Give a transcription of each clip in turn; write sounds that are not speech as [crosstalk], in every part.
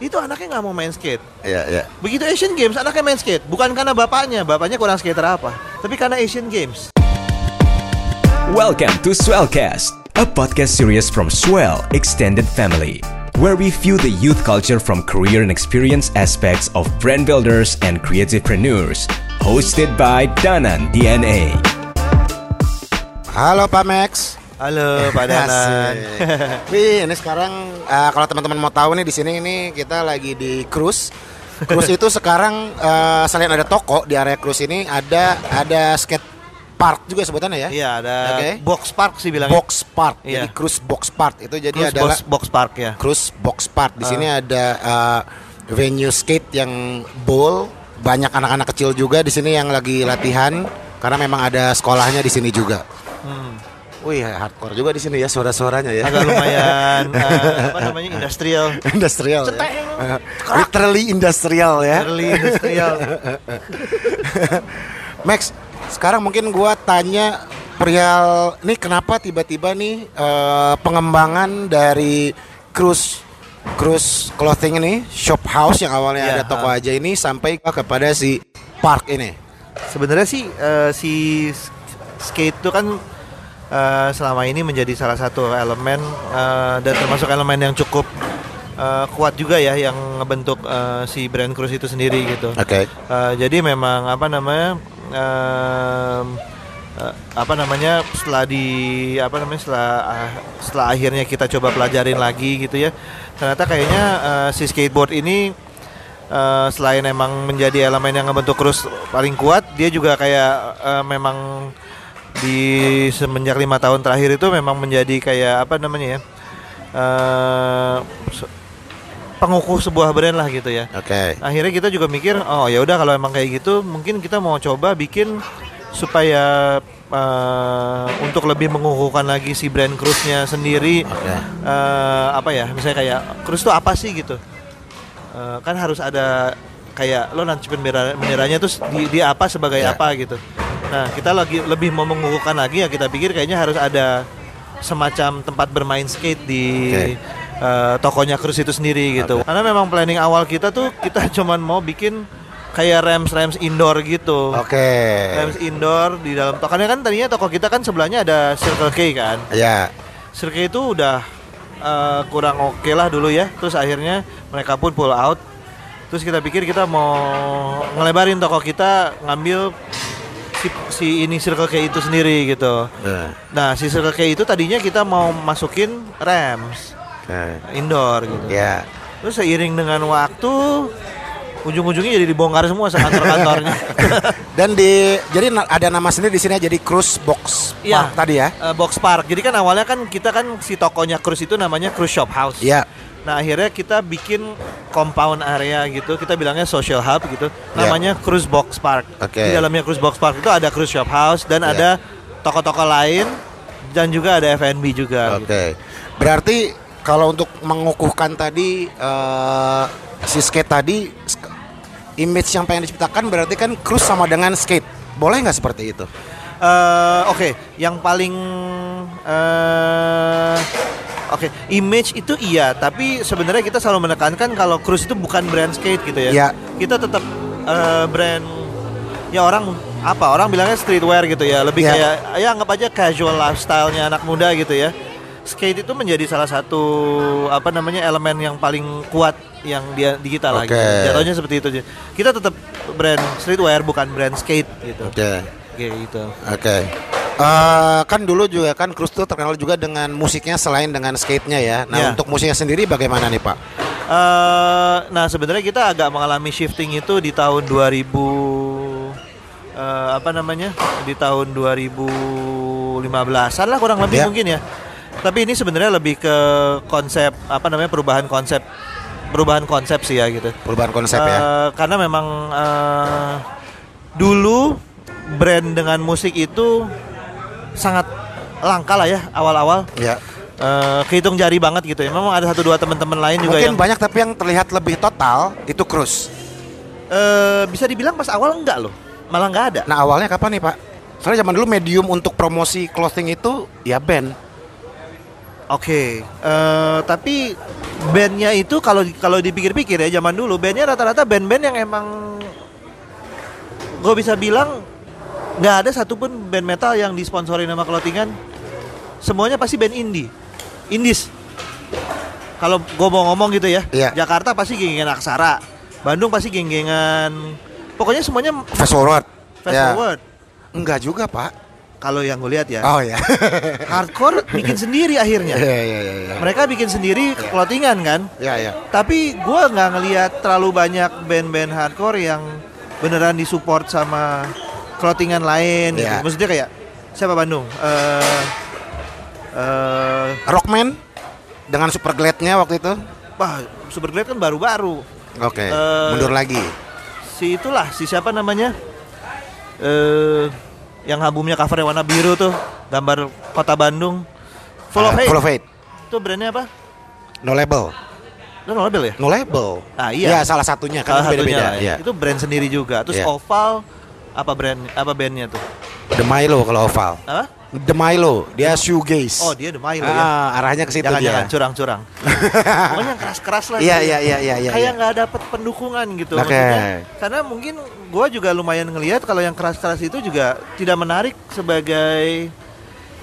itu anaknya nggak mau main skate. Iya, iya. Begitu Asian Games anaknya main skate, bukan karena bapaknya, bapaknya kurang skater apa, tapi karena Asian Games. Welcome to Swellcast, a podcast series from Swell Extended Family, where we view the youth culture from career and experience aspects of brand builders and creativepreneurs. Hosted by Danan DNA. Halo Pak Max. Halo [laughs] Pak Danan. [laughs] Wih, ini sekarang eh, kalau teman-teman mau tahu nih di sini ini kita lagi di cruise. Cruise [laughs] itu sekarang eh, selain ada toko di area cruise ini ada ada skate park juga sebutannya ya. Iya ada Oke. box park sih bilangnya. Box park. Iya. Jadi cruise box park itu jadi Cruise adalah box, box park ya. cruise box park. Di Ah. sini ada eh, venue skate yang bowl, banyak anak-anak kecil juga di sini yang lagi latihan karena memang ada sekolahnya di sini juga. Wih, hardcore juga di sini ya suara-suaranya ya. Agak lumayan [laughs] eh, apa namanya industrial. industrial. ya. Cetek. Eh, literally industrial ya. Early industrial. [laughs] Max, sekarang mungkin gua tanya perihal nih kenapa tiba-tiba nih eh, pengembangan dari cruise cruise clothing ini shop house yang awalnya Iya, ada toko ha. aja ini sampai kepada si park ini. Sebenarnya sih eh, si skate itu kan eh, selama ini menjadi salah satu elemen eh, dan termasuk elemen yang cukup eh, kuat juga ya yang ngebentuk eh, si brand cruise itu sendiri gitu. Oke. Eh, jadi memang apa namanya em, eh, apa namanya setelah di apa namanya setelah ah, setelah akhirnya kita coba pelajarin lagi gitu ya ternyata kayaknya eh, si skateboard ini eh, selain emang menjadi elemen yang ngebentuk cruise paling kuat dia juga kayak eh, memang di semenjak lima tahun terakhir itu memang menjadi kayak apa namanya ya eh, se- pengukuh sebuah brand lah gitu ya Oke. akhirnya kita juga mikir oh ya udah kalau emang kayak gitu mungkin kita mau coba bikin supaya eh, untuk lebih mengukuhkan lagi si brand cruise-nya sendiri Oke. eh, apa ya misalnya kayak cruise itu apa sih gitu Eh, kan harus ada kayak lo bendera benderanya terus di, dia apa sebagai Ya. apa gitu nah kita lagi lebih mau mengukuhkan lagi ya kita pikir kayaknya harus ada semacam tempat bermain skate di Oke. eh, tokonya cruise itu sendiri gitu karena memang planning awal kita tuh kita [laughs] cuman mau bikin kayak rems rems indoor gitu Oke. rems indoor di dalam toko karena kan tadinya toko kita kan sebelahnya ada Circle K kan Ya. Circle K itu udah eh, kurang oke lah dulu ya terus akhirnya mereka pun pull out terus kita pikir kita mau ngelebarin toko kita ngambil si, si ini Circle K itu sendiri gitu Ya. nah si Circle K itu tadinya kita mau masukin rems Oke. indoor gitu Ya. terus seiring dengan waktu ujung-ujungnya jadi dibongkar semua kantor-kantornya [laughs] Dan di jadi ada nama sendiri di sini jadi cruise box Iya. park tadi ya. Eh, box park jadi kan awalnya kan kita kan si tokonya cruise itu namanya cruise shop house Iya. Nah akhirnya kita bikin compound area gitu, kita bilangnya social hub gitu, namanya Cruise Box Park. Oke. Di dalamnya Cruise Box Park itu ada cruise shop house dan Ya. ada toko-toko lain dan juga ada F&B juga. Oke. gitu. Berarti kalau untuk mengukuhkan tadi eh, si skate tadi image yang pengen diciptakan berarti kan cruise sama dengan skate. Boleh nggak seperti itu? Eh, Oke, yang paling eh Oke, image itu iya, tapi sebenarnya kita selalu menekankan kalau cruise itu bukan brand skate gitu ya. Iya. Kita tetap eh, brand ya orang apa orang bilangnya streetwear gitu ya, lebih Iya. kayak ya anggap aja casual lifestyle-nya anak muda gitu ya. Skate itu menjadi salah satu apa namanya elemen yang paling kuat yang dia di kita Oke. gitu. Jatuhnya seperti itu. Kita tetap brand streetwear bukan brand skate gitu. Oke. Kayak gitu. Oke. Eh, kan dulu juga kan cruise tuh terkenal juga dengan musiknya selain dengan skate-nya ya. Nah, Iya. untuk musiknya sendiri bagaimana nih, Pak? Eh, nah sebenarnya kita agak mengalami shifting itu di tahun 2000 eh, apa namanya di tahun 2015an lah kurang lebih Ya. mungkin ya. Tapi ini sebenarnya lebih ke konsep apa namanya perubahan konsep perubahan konsep sih ya gitu. Perubahan konsep ya. Eh, Karena memang eh, dulu brand dengan musik itu sangat langka lah ya awal-awal. Ya. Eh, kehitung jari banget gitu ya. Memang ada satu dua teman-teman lain juga Mungkin yang banyak tapi yang terlihat lebih total itu cruise. eh bisa dibilang pas awal enggak loh. Malah nggak ada. Nah, awalnya kapan nih, Pak? Soalnya zaman dulu medium untuk promosi clothing itu ya band. Oke, eh, tapi bandnya itu kalau kalau dipikir-pikir ya zaman dulu bandnya rata-rata band-band yang emang gue bisa bilang nggak ada satupun band metal yang disponsori nama clothingan. Semuanya pasti band indie, indies. Kalau gue mau ngomong gitu ya, Iya. Jakarta pasti geng-gengan Aksara, Bandung pasti geng-gengan, pokoknya semuanya Fast forward. fast Ya. forward. Enggak juga, Pak. Kalau yang gue lihat ya, Oh ya. [laughs] hardcore bikin sendiri akhirnya. Iya, iya, iya, iya. Mereka bikin sendiri clothingan kan. Iya, iya. Tapi gue nggak ngelihat terlalu banyak band-band hardcore yang beneran disupport sama clothingan lain. gitu. Iya. Maksudnya kayak siapa Bandung? Eh eh, Rockman dengan super glade-nya waktu itu. wah Superglade kan baru-baru. Oke, Eh, mundur lagi. Si itulah si siapa namanya? Eh yang albumnya covernya warna biru tuh, gambar kota Bandung. Full of Eh, Hate. Full of Hate. Itu brandnya apa? No label. Itu no label ya? No label. Ah, iya. Ya, salah satunya kan beda-beda. ya. Iya. Itu brand sendiri juga. Terus Iya. Oval apa brand apa bandnya tuh? The Milo kalau oval. Apa? The Milo, dia shoegaze. Oh dia The Milo ya. ah, arahnya ke situ Jangan-jangan dia. curang-curang. [laughs] Pokoknya yang keras-keras lah. Iya, iya, iya, iya, iya. Kayak iya. nggak dapet pendukungan gitu. Oke. Maksudnya, karena mungkin gua juga lumayan ngelihat kalau yang keras-keras itu juga tidak menarik sebagai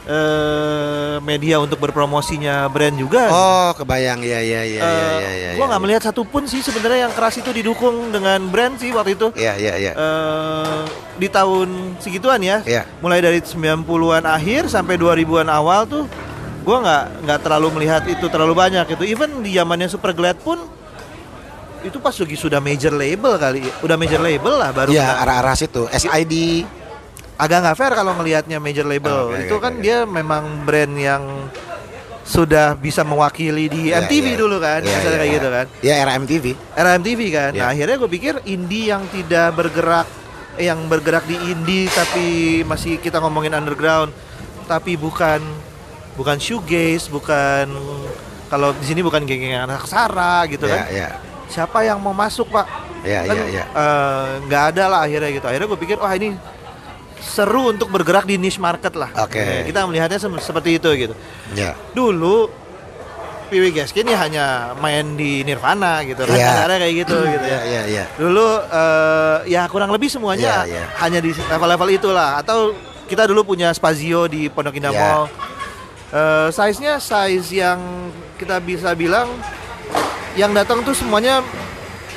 eh, media untuk berpromosinya brand juga. Oh, kebayang. Iya, iya, iya, Eh, iya, iya, iya. gua nggak iya. melihat satupun sih sebenarnya yang keras itu didukung dengan brand sih waktu itu. Iya, iya, iya. eh di tahun segituan ya. Iya. Mulai dari 90-an akhir sampai 2000-an awal tuh gua nggak nggak terlalu melihat itu terlalu banyak itu. Even di zamannya Super Glad pun itu pas lagi sudah major label kali. Udah major label lah baru Iya, nggak- arah-arah situ. SID. Agak nggak fair kalau ngelihatnya major label. Oke, itu oke, kan oke. dia memang brand yang sudah bisa mewakili di Iya, MTV iya. dulu kan, Iya, misalnya iya, kayak iya. gitu kan. Ya, era MTV. era MTV kan. Iya. Nah, akhirnya gue pikir indie yang tidak bergerak yang bergerak di indie tapi masih kita ngomongin underground tapi bukan bukan shoegaze, bukan kalau di sini bukan geng-geng anak Sara gitu Iya, kan. iya. Siapa yang mau masuk, Pak? Iya, Kan, iya, iya. eh, nggak ada lah akhirnya gitu. Akhirnya gue pikir, wah ini seru untuk bergerak di niche market lah. Oke. Nah, Kita melihatnya sem- seperti itu gitu. Iya. Dulu Piwi Gaskin ya hanya main di Nirvana gitu kan. Iya. Kasarnya kayak gitu gitu ya. Iya, iya, iya. Dulu eh, ya kurang lebih semuanya Iya, iya. hanya di level-level itulah atau kita dulu punya Spazio di Pondok Indah Iya. Mall. Eh, size-nya size yang kita bisa bilang yang datang tuh semuanya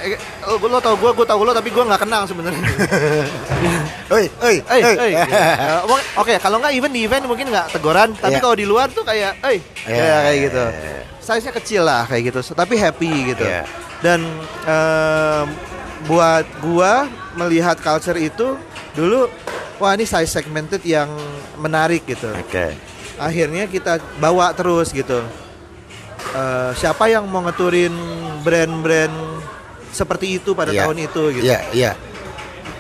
eh, lo, lo tau gue, gue tau lo tapi gue nggak kenal sebenarnya. [laughs] Oi, oi, Eh, eh, eh, Oke, kalau nggak event di event mungkin nggak teguran, tapi Iya. kalau di luar tuh kayak, eh, Iya, kayak kayak iya, gitu. iya. Size-nya kecil lah kayak gitu, tapi happy gitu. Iya. Dan em, buat gua melihat culture itu dulu, wah ini size segmented yang menarik gitu. Oke. Akhirnya kita bawa terus gitu. Eh, siapa yang mau ngeturin brand-brand seperti itu pada Iya. tahun itu gitu? Iya, iya.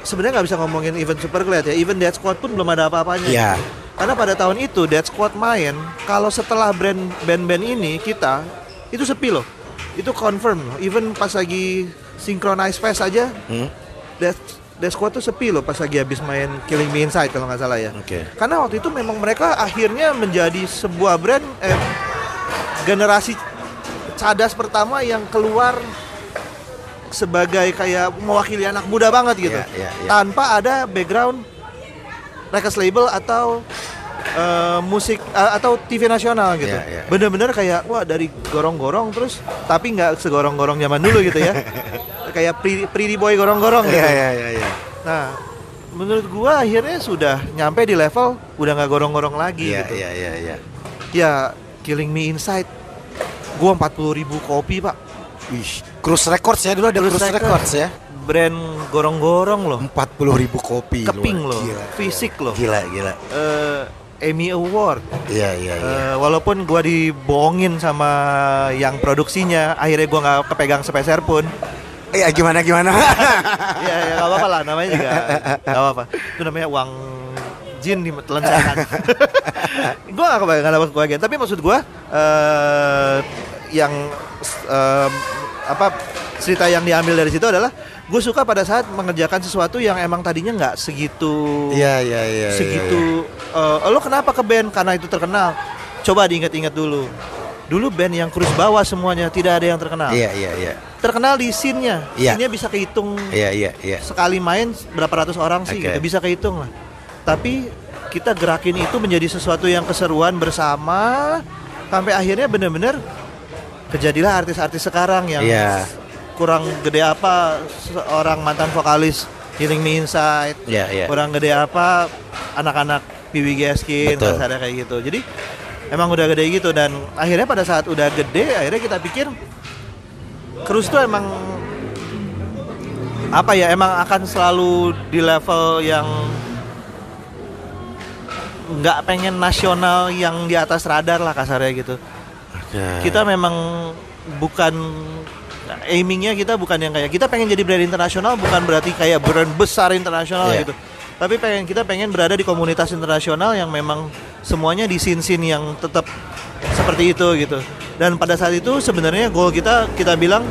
sebenarnya nggak bisa ngomongin event super glad ya even Dead Squad pun belum ada apa-apanya Iya. karena pada tahun itu Dead Squad main kalau setelah brand band-band ini kita itu sepi loh itu confirm loh even pas lagi synchronize fest aja Hmm? Dead, Dead Squad tuh sepi loh pas lagi habis main Killing Me Inside kalau nggak salah ya Oke. karena waktu itu memang mereka akhirnya menjadi sebuah brand eh, generasi cadas pertama yang keluar sebagai kayak mewakili anak muda banget gitu Iya, iya, iya. tanpa ada background record label atau eh, musik eh, atau TV nasional gitu Iya, iya. bener-bener kayak wah dari gorong-gorong terus tapi nggak segorong-gorong zaman dulu gitu ya [laughs] kayak pretty, pretty boy gorong-gorong gitu Iya, iya, iya, iya. Nah, menurut gua akhirnya sudah nyampe di level udah nggak gorong-gorong lagi Iya, gitu. iya, iya, iya. Ya, Killing Me Inside. Gua 40.000 ribu kopi, Pak. Wih, Cruise Records ya dulu ada Cruise Cruise, Records. Records ya. Brand gorong-gorong loh. 40 ribu kopi. Keping loh. Gila. Fisik loh. Gila, gila. Eh, Emmy Award. Iya, iya, iya. Eh, walaupun gua dibohongin sama yang produksinya, akhirnya gua nggak kepegang sepeser pun. Eh, gimana gimana? [laughs] ya, ya nggak apa-apa lah, namanya juga nggak apa-apa. Itu namanya uang jin di telan setan. [laughs] gue gak kebayang gak dapat kebahagiaan. Tapi maksud gue eh yang em, apa cerita yang diambil dari situ adalah gue suka pada saat mengerjakan sesuatu yang emang tadinya nggak segitu Iya, iya, iya. segitu eh, lo kenapa ke band karena itu terkenal coba diingat-ingat dulu dulu band yang cruise bawah semuanya tidak ada yang terkenal. Iya, iya, iya. Terkenal di scene-nya. Iya. Scene-nya bisa kehitung Iya, iya, iya. sekali main berapa ratus orang sih Oke. gitu bisa kehitung lah tapi kita gerakin itu menjadi sesuatu yang keseruan bersama sampai akhirnya bener-bener kejadilah artis-artis sekarang yang Iya. kurang gede apa seorang mantan vokalis Healing Me Inside Iya, iya. kurang gede apa anak-anak Gaskin Betul. kasarnya kayak gitu jadi emang udah gede gitu dan akhirnya pada saat udah gede akhirnya kita pikir Cruise tuh emang apa ya emang akan selalu di level yang nggak pengen nasional yang di atas radar lah kasarnya gitu Oke. kita memang bukan aimingnya kita bukan yang kayak kita pengen jadi brand internasional bukan berarti kayak brand besar internasional Iya. gitu tapi pengen kita pengen berada di komunitas internasional yang memang semuanya di scene-scene yang tetap seperti itu gitu dan pada saat itu sebenarnya goal kita kita bilang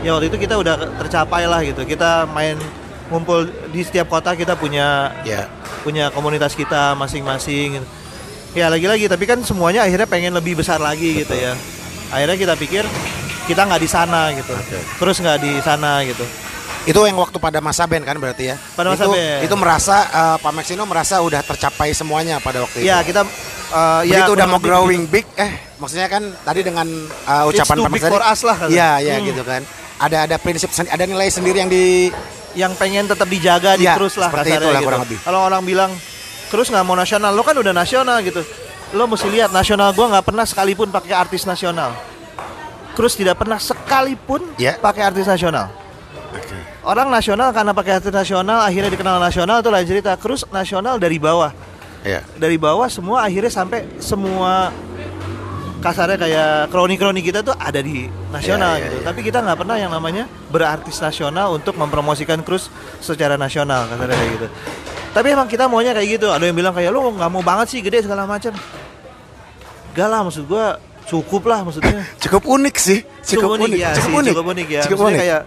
ya waktu itu kita udah tercapai lah gitu kita main ngumpul di setiap kota kita punya Ya. punya komunitas kita masing-masing gitu. Ya lagi-lagi tapi kan semuanya akhirnya pengen lebih besar lagi gitu ya akhirnya kita pikir kita nggak di sana gitu terus nggak di sana gitu Itu yang waktu pada masa band kan berarti ya? Pada masa itu, band. Itu merasa eh, Pak Maxino merasa udah tercapai semuanya pada waktu itu. ya kita uh, ya Begitu udah mau growing big, eh maksudnya kan tadi dengan eh, ucapan Pak big Max tadi, for us lah, kata. Iya, iya Hmm. gitu kan. Ada ada prinsip ada nilai sendiri yang di yang pengen tetap dijaga di Iya, terus lah seperti itulah gitu. kurang lebih. Kalau orang bilang terus nggak mau nasional, lo kan udah nasional gitu. Lo mesti lihat nasional gua nggak pernah sekalipun pakai artis nasional. Terus tidak pernah sekalipun Iya. pakai artis nasional. Orang nasional karena pakai artis nasional akhirnya dikenal nasional itu lain cerita. Terus nasional dari bawah. Iya. Dari bawah semua akhirnya sampai semua kasarnya kayak kroni-kroni kita tuh ada di nasional Iya, iya, gitu. iya. Tapi kita nggak pernah yang namanya berartis nasional untuk mempromosikan cruise secara nasional kasarnya kayak gitu. Tapi emang kita maunya kayak gitu. Ada yang bilang kayak lu nggak mau banget sih gede segala macam. Gak lah maksud gua cukup lah maksudnya. [laughs] Cukup unik sih. Cukup, unik. ya cukup sih, unik. cukup unik ya. Cukup Maksudnya unik. kayak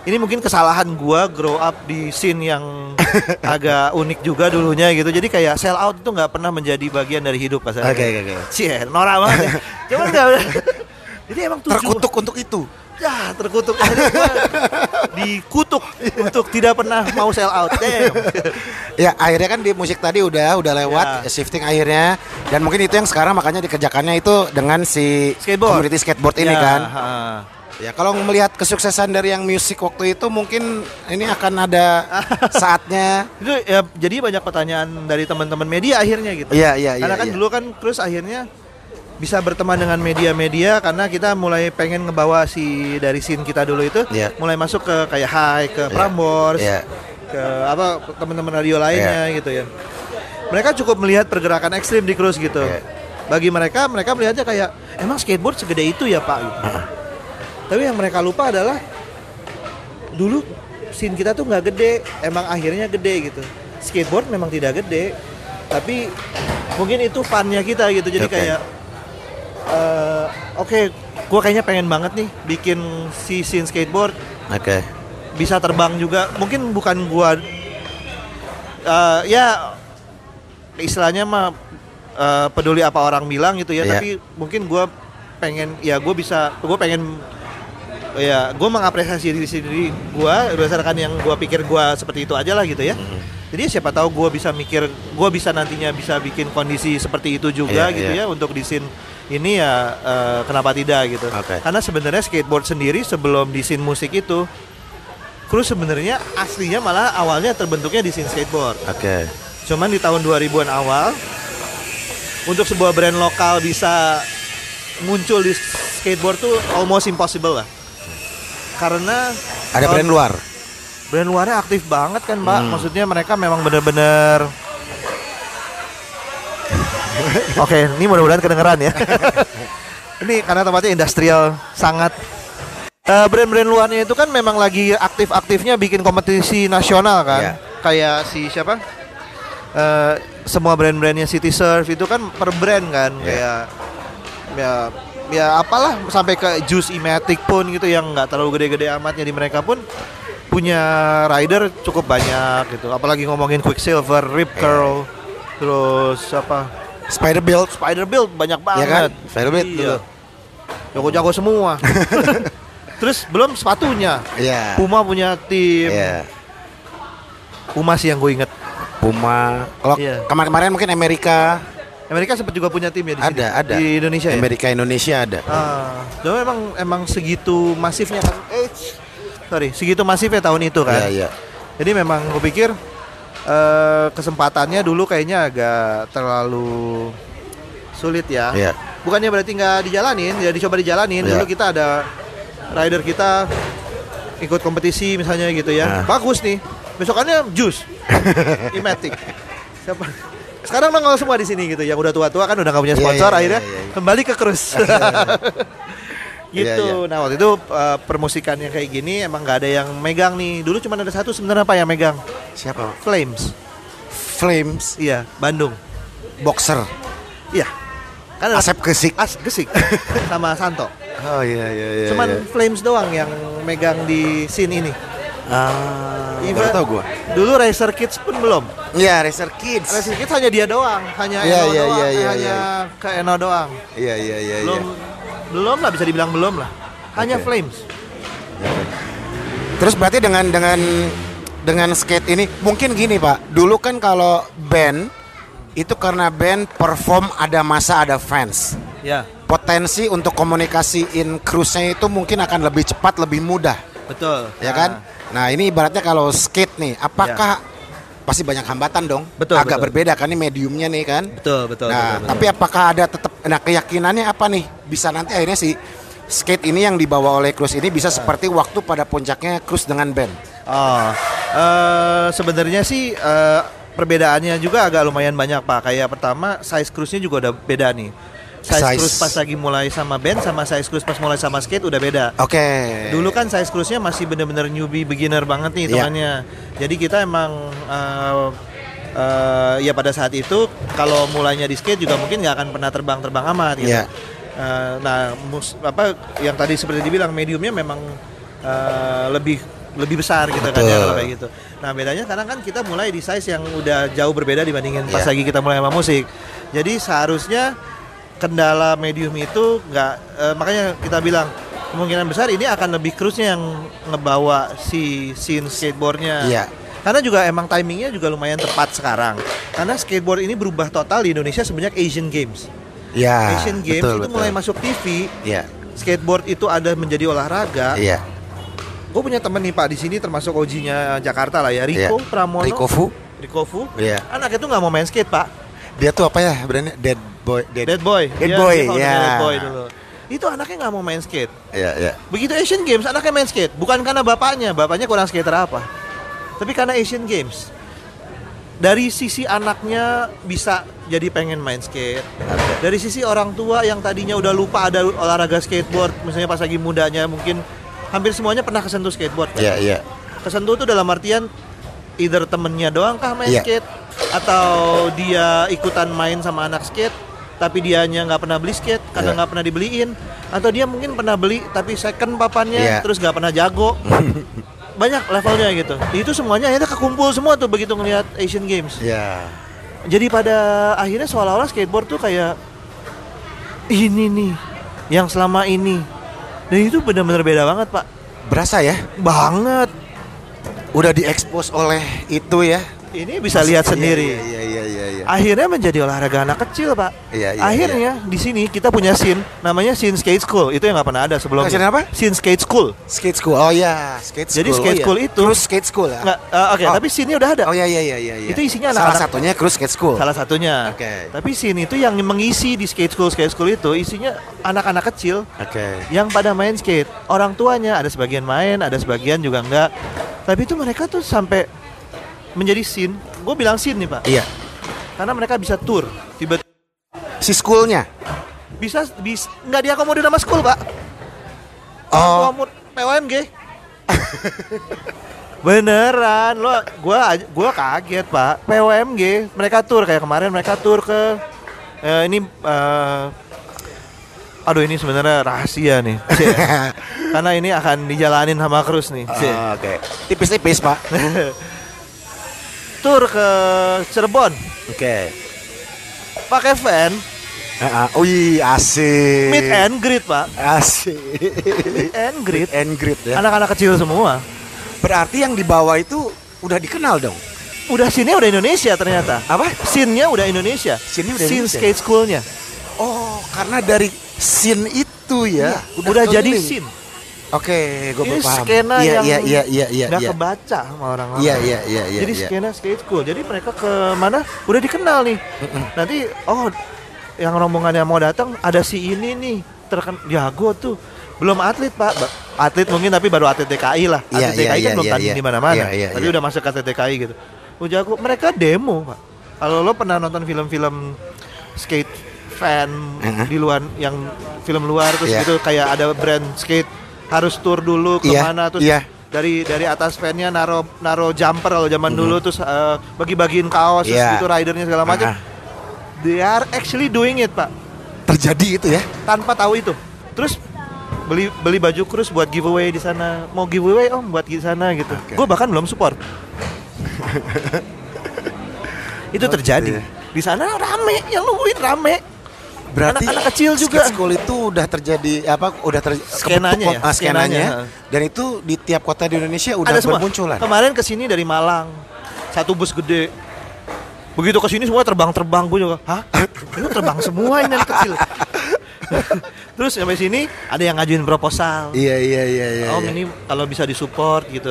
ini mungkin kesalahan gua grow up di scene yang [laughs] agak unik juga dulunya gitu. Jadi kayak sell out itu nggak pernah menjadi bagian dari hidup kasarnya. Oke, oke, oke. Cie, norak banget. ya. Cuman nggak. [laughs] Jadi emang tujuan Terkutuk untuk itu. Ya terkutuk [laughs] dikutuk untuk tidak pernah mau sell out. Damn. Ya akhirnya kan di musik tadi udah udah lewat Ya. shifting akhirnya dan mungkin itu yang sekarang makanya dikerjakannya itu dengan si Skateboard. community skateboard ini Ya, kan. ha. Ya kalau melihat kesuksesan dari yang musik waktu itu mungkin ini akan ada [laughs] saatnya. Itu ya jadi banyak pertanyaan dari teman-teman media akhirnya gitu. Iya iya iya. Karena kan iya. dulu kan terus akhirnya bisa berteman dengan media-media karena kita mulai pengen ngebawa si dari scene kita dulu itu Iya. mulai masuk ke kayak Hai, ke Prambors, Iya. ke apa teman-teman radio lainnya gitu ya. Mereka cukup melihat pergerakan ekstrim di cruise gitu. Iya. Bagi mereka mereka melihatnya kayak emang skateboard segede itu ya, Pak gitu. Tapi yang mereka lupa adalah dulu scene kita tuh nggak gede, emang akhirnya gede gitu. Skateboard memang tidak gede, tapi mungkin itu funnya kita gitu. Jadi Oke. kayak eh, oke, gua kayaknya pengen banget nih bikin si scene skateboard Oke. bisa terbang juga. Mungkin bukan gua eh, ya istilahnya mah eh, peduli apa orang bilang gitu ya, Iya. tapi mungkin gua pengen ya gue bisa gue pengen ya gue mengapresiasi diri sendiri gue berdasarkan yang gue pikir gue seperti itu aja lah gitu ya jadi siapa tahu gue bisa mikir gue bisa nantinya bisa bikin kondisi seperti itu juga Iya, gitu iya. ya untuk di scene ini ya eh, kenapa tidak gitu Oke. karena sebenarnya skateboard sendiri sebelum di scene musik itu Cruise sebenarnya aslinya malah awalnya terbentuknya di scene skateboard Oke. Cuman di tahun 2000-an awal untuk sebuah brand lokal bisa muncul di skateboard tuh almost impossible lah. Karena Ada brand luar. Brand luarnya aktif banget kan, Mbak. Hmm. Maksudnya mereka memang bener-bener Oke, ini mudah-mudahan kedengeran ya. [laughs] ini karena tempatnya industrial sangat Eh, brand-brand luarnya itu kan memang lagi aktif-aktifnya bikin kompetisi nasional kan. Iya. Kayak si siapa? Eh, semua brand-brandnya City Surf itu kan per brand kan Iya. kayak ya ya apalah sampai ke Juice Ematic pun gitu yang nggak terlalu gede-gede amat jadi mereka pun punya rider cukup banyak gitu apalagi ngomongin Quicksilver, Rip Iya. Curl terus apa Spider Build. Spider Build banyak banget kan? Spider Build iya. jago-jago semua. [laughs] Terus belum sepatunya. Iya. Puma punya tim. Iya. Puma sih yang gue inget. Puma. Kalau Iya. kemarin-kemarin mungkin Amerika Amerika sempat juga punya tim ya di sini. ada, ada. Di Indonesia ya. Amerika Indonesia ada. Ah, dan emang emang segitu masifnya kan. Eh, sorry, segitu masifnya tahun itu kan. Iya, iya. Jadi memang gue pikir eh, kesempatannya dulu kayaknya agak terlalu sulit ya. Iya. Bukannya berarti nggak dijalanin, ya dicoba dijalanin. Iya. Dulu kita ada rider kita ikut kompetisi misalnya gitu ya. Nah. Bagus nih. Besokannya jus. [laughs] Imatic. Siapa? Sekarang nongol semua di sini gitu. Yang udah tua-tua kan udah nggak punya Iya, sponsor iya, iya, akhirnya iya, iya. kembali ke cruise. [laughs] gitu. Iya, Nah waktu itu uh, permusikan yang kayak gini emang nggak ada yang megang nih. Dulu cuma ada satu sebenarnya apa yang megang? Siapa? Flames. Flames, Iya, Bandung. boxer, Iya. Kan Asep Kesik. As Gesik [laughs] sama Santo. Oh iya iya iya. Cuman iya. Flames doang yang megang di scene ini. ah, Even- tau gua. Dulu Racer Kids pun belum. Iya, Racer Kids. Racer Kids hanya dia doang, hanya Iya, Eno iya, doang, iya, eh, iya, hanya ke Eno doang. Iya iya iya iya. Belum belum lah bisa dibilang belum lah. Hanya Oke. Flames. Terus berarti dengan dengan dengan skate ini mungkin gini Pak. Dulu kan kalau band itu karena band perform ada masa ada fans. Ya, Potensi untuk komunikasiin cruise-nya itu mungkin akan lebih cepat, lebih mudah, betul. ya kan? Nah, ini ibaratnya kalau skate nih, apakah pasti banyak hambatan dong? Betul, Agak betul. berbeda kan ini mediumnya nih kan? Betul, betul, nah, betul, betul. tapi apakah ada tetap nah keyakinannya apa nih? Bisa nanti akhirnya si skate ini yang dibawa oleh cruise ini bisa seperti waktu pada puncaknya cruise dengan band. Oh, eh, sebenarnya sih eh, perbedaannya juga agak lumayan banyak pak. Kayak pertama size cruise-nya juga udah beda nih. Size, Size. cruise pas lagi mulai sama band sama size cruise pas mulai sama skate udah beda. Oke. Dulu kan size cruise-nya masih bener-bener newbie beginner banget nih Iya. hitungannya. Jadi kita emang eh, eh, ya pada saat itu kalau mulainya di skate juga mungkin nggak akan pernah terbang-terbang amat gitu. Iya. Eh, nah, mus- apa yang tadi seperti dibilang mediumnya memang eh, lebih lebih besar gitu kan ya Betul. kalau kayak gitu. Nah bedanya sekarang kan kita mulai di size yang udah jauh berbeda dibandingin pas Iya. lagi kita mulai sama musik. Jadi seharusnya kendala medium itu nggak eh, makanya kita bilang kemungkinan besar ini akan lebih cruise-nya yang ngebawa si scene skateboardnya. Iya. Karena juga emang timingnya juga lumayan tepat sekarang. Karena skateboard ini berubah total di Indonesia semenjak Asian Games. Ya. Asian Games betul, itu betul. mulai masuk TV. Iya. Skateboard itu ada menjadi olahraga. Iya. Gue punya temen nih Pak di sini termasuk OG-nya Jakarta lah ya, Rico Iya. Pramono. Rico Fu. Rico Fu. Iya. Anaknya tuh nggak mau main skate Pak. Dia tuh apa ya? Brandnya Dead Boy. Dead Boy. Dead Dia- Boy, ya. Dead Boy dulu. Itu anaknya nggak mau main skate. Iya, iya. Begitu Asian Games anaknya main skate. Bukan karena bapaknya, bapaknya kurang skater apa. Tapi karena Asian Games. Dari sisi anaknya bisa jadi pengen main skate. Dari sisi orang tua yang tadinya udah lupa ada olahraga skateboard, misalnya pas lagi mudanya mungkin hampir semuanya pernah kesentuh skateboard. kan? Iya, iya. Kesentuh tuh dalam artian either temennya doang kah main Iya. skate atau dia ikutan main sama anak skate tapi dianya nggak pernah beli skate karena Iya. nggak pernah dibeliin atau dia mungkin pernah beli tapi second papannya Iya. terus nggak pernah jago [laughs] banyak levelnya gitu itu semuanya akhirnya kekumpul semua tuh begitu ngelihat Asian Games Iya. jadi pada akhirnya seolah-olah skateboard tuh kayak ini nih yang selama ini dan itu benar-benar beda banget pak Berasa ya? banget Udah diekspos oleh itu ya. Ini bisa lihat Iya, sendiri Iya, iya, iya, iya, iya. akhirnya menjadi olahraga anak kecil pak Iya, iya, akhirnya di sini kita punya scene namanya scene skate school itu yang nggak pernah ada sebelumnya Scene apa? scene skate school Skate school. Oh iya, skate Jadi school. skate Oh, iya. school itu- Terus skate school ya. nggak eh, oke Oh. tapi scene udah ada Oh iya iya iya iya. iya. Itu isinya Salah anak-anak- satunya cruise skate school. salah satunya Oke. tapi scene itu yang mengisi di skate school skate school itu isinya anak-anak kecil Oke. yang pada main skate orang tuanya ada sebagian main ada sebagian juga enggak tapi itu mereka tuh sampai menjadi scene gue bilang scene nih pak Iya. karena mereka bisa tour tiba Si schoolnya. bisa bisa nggak diakomodir sama school pak Oh. Akomod- POMG beneran lo gua aj- gua kaget pak POMG mereka tur kayak kemarin mereka tur ke eh, ini eh, aduh ini sebenarnya rahasia nih [laughs] karena ini akan dijalanin sama Cruz nih. Oh, Oke. Tipis-tipis pak. [laughs] tur ke Cirebon Oke. pakai van ah. Wih, asik. Meet and greet, Pak. Asik. Meet and greet. and greet ya. Anak-anak kecil semua. Berarti yang di bawah itu udah dikenal dong. Udah scene-nya udah Indonesia ternyata. Apa? Scene-nya udah Indonesia. Scene-nya udah Scene Indonesia. skate school-nya. Oh, karena dari scene itu ya. Iya, udah, jadi keliling. Oke, gue Ini paham. skena iya, yang iya, iya, iya, iya, nggak iya. kebaca sama orang-orang. Iya, iya, iya, iya. Jadi iya. skena skate school. Jadi mereka ke mana? Udah dikenal nih. Nanti oh yang rombongan yang mau datang ada si ini nih terken jago tuh. Belum atlet pak, atlet mungkin tapi baru atlet DKI lah. Iya, Atlet iya, DKI kan iya, belum iya, tanding iya. di mana-mana. Iya, iya, tapi iya. udah masuk ke atlet DKI gitu. Oh jago. Mereka demo pak. Kalau lo pernah nonton film-film skate fan Uh-huh. di luar yang film luar terus Iya. gitu kayak ada brand skate harus tour dulu Iya, ke mana terus iya. dari dari atas fan-nya naro naro jumper kalau zaman dulu terus eh, bagi-bagiin kaos terus Iya. gitu ridernya segala macam. Ah, They are actually doing it, Pak. terjadi itu ya. Tanpa tahu itu. Terus beli beli baju krus buat giveaway di sana. Mau giveaway Om buat di sana gitu. Oke. Gue bahkan belum support. [laughs] itu terjadi. Di sana rame, yang nungguin rame. Berarti Anak-anak kecil juga. skate school itu udah terjadi apa? Udah ter Skenanya ya, ah, skenanya. skenanya, Dan itu di tiap kota di Indonesia udah Ada semua. bermunculan. Kemarin ke sini dari Malang, satu bus gede. Begitu ke sini semua terbang-terbang gue juga. Hah? Ini terbang semua ini anak kecil. [laughs] Terus sampai sini ada yang ngajuin proposal. Iya, iya, iya, iya. Om iya. ini kalau bisa disupport gitu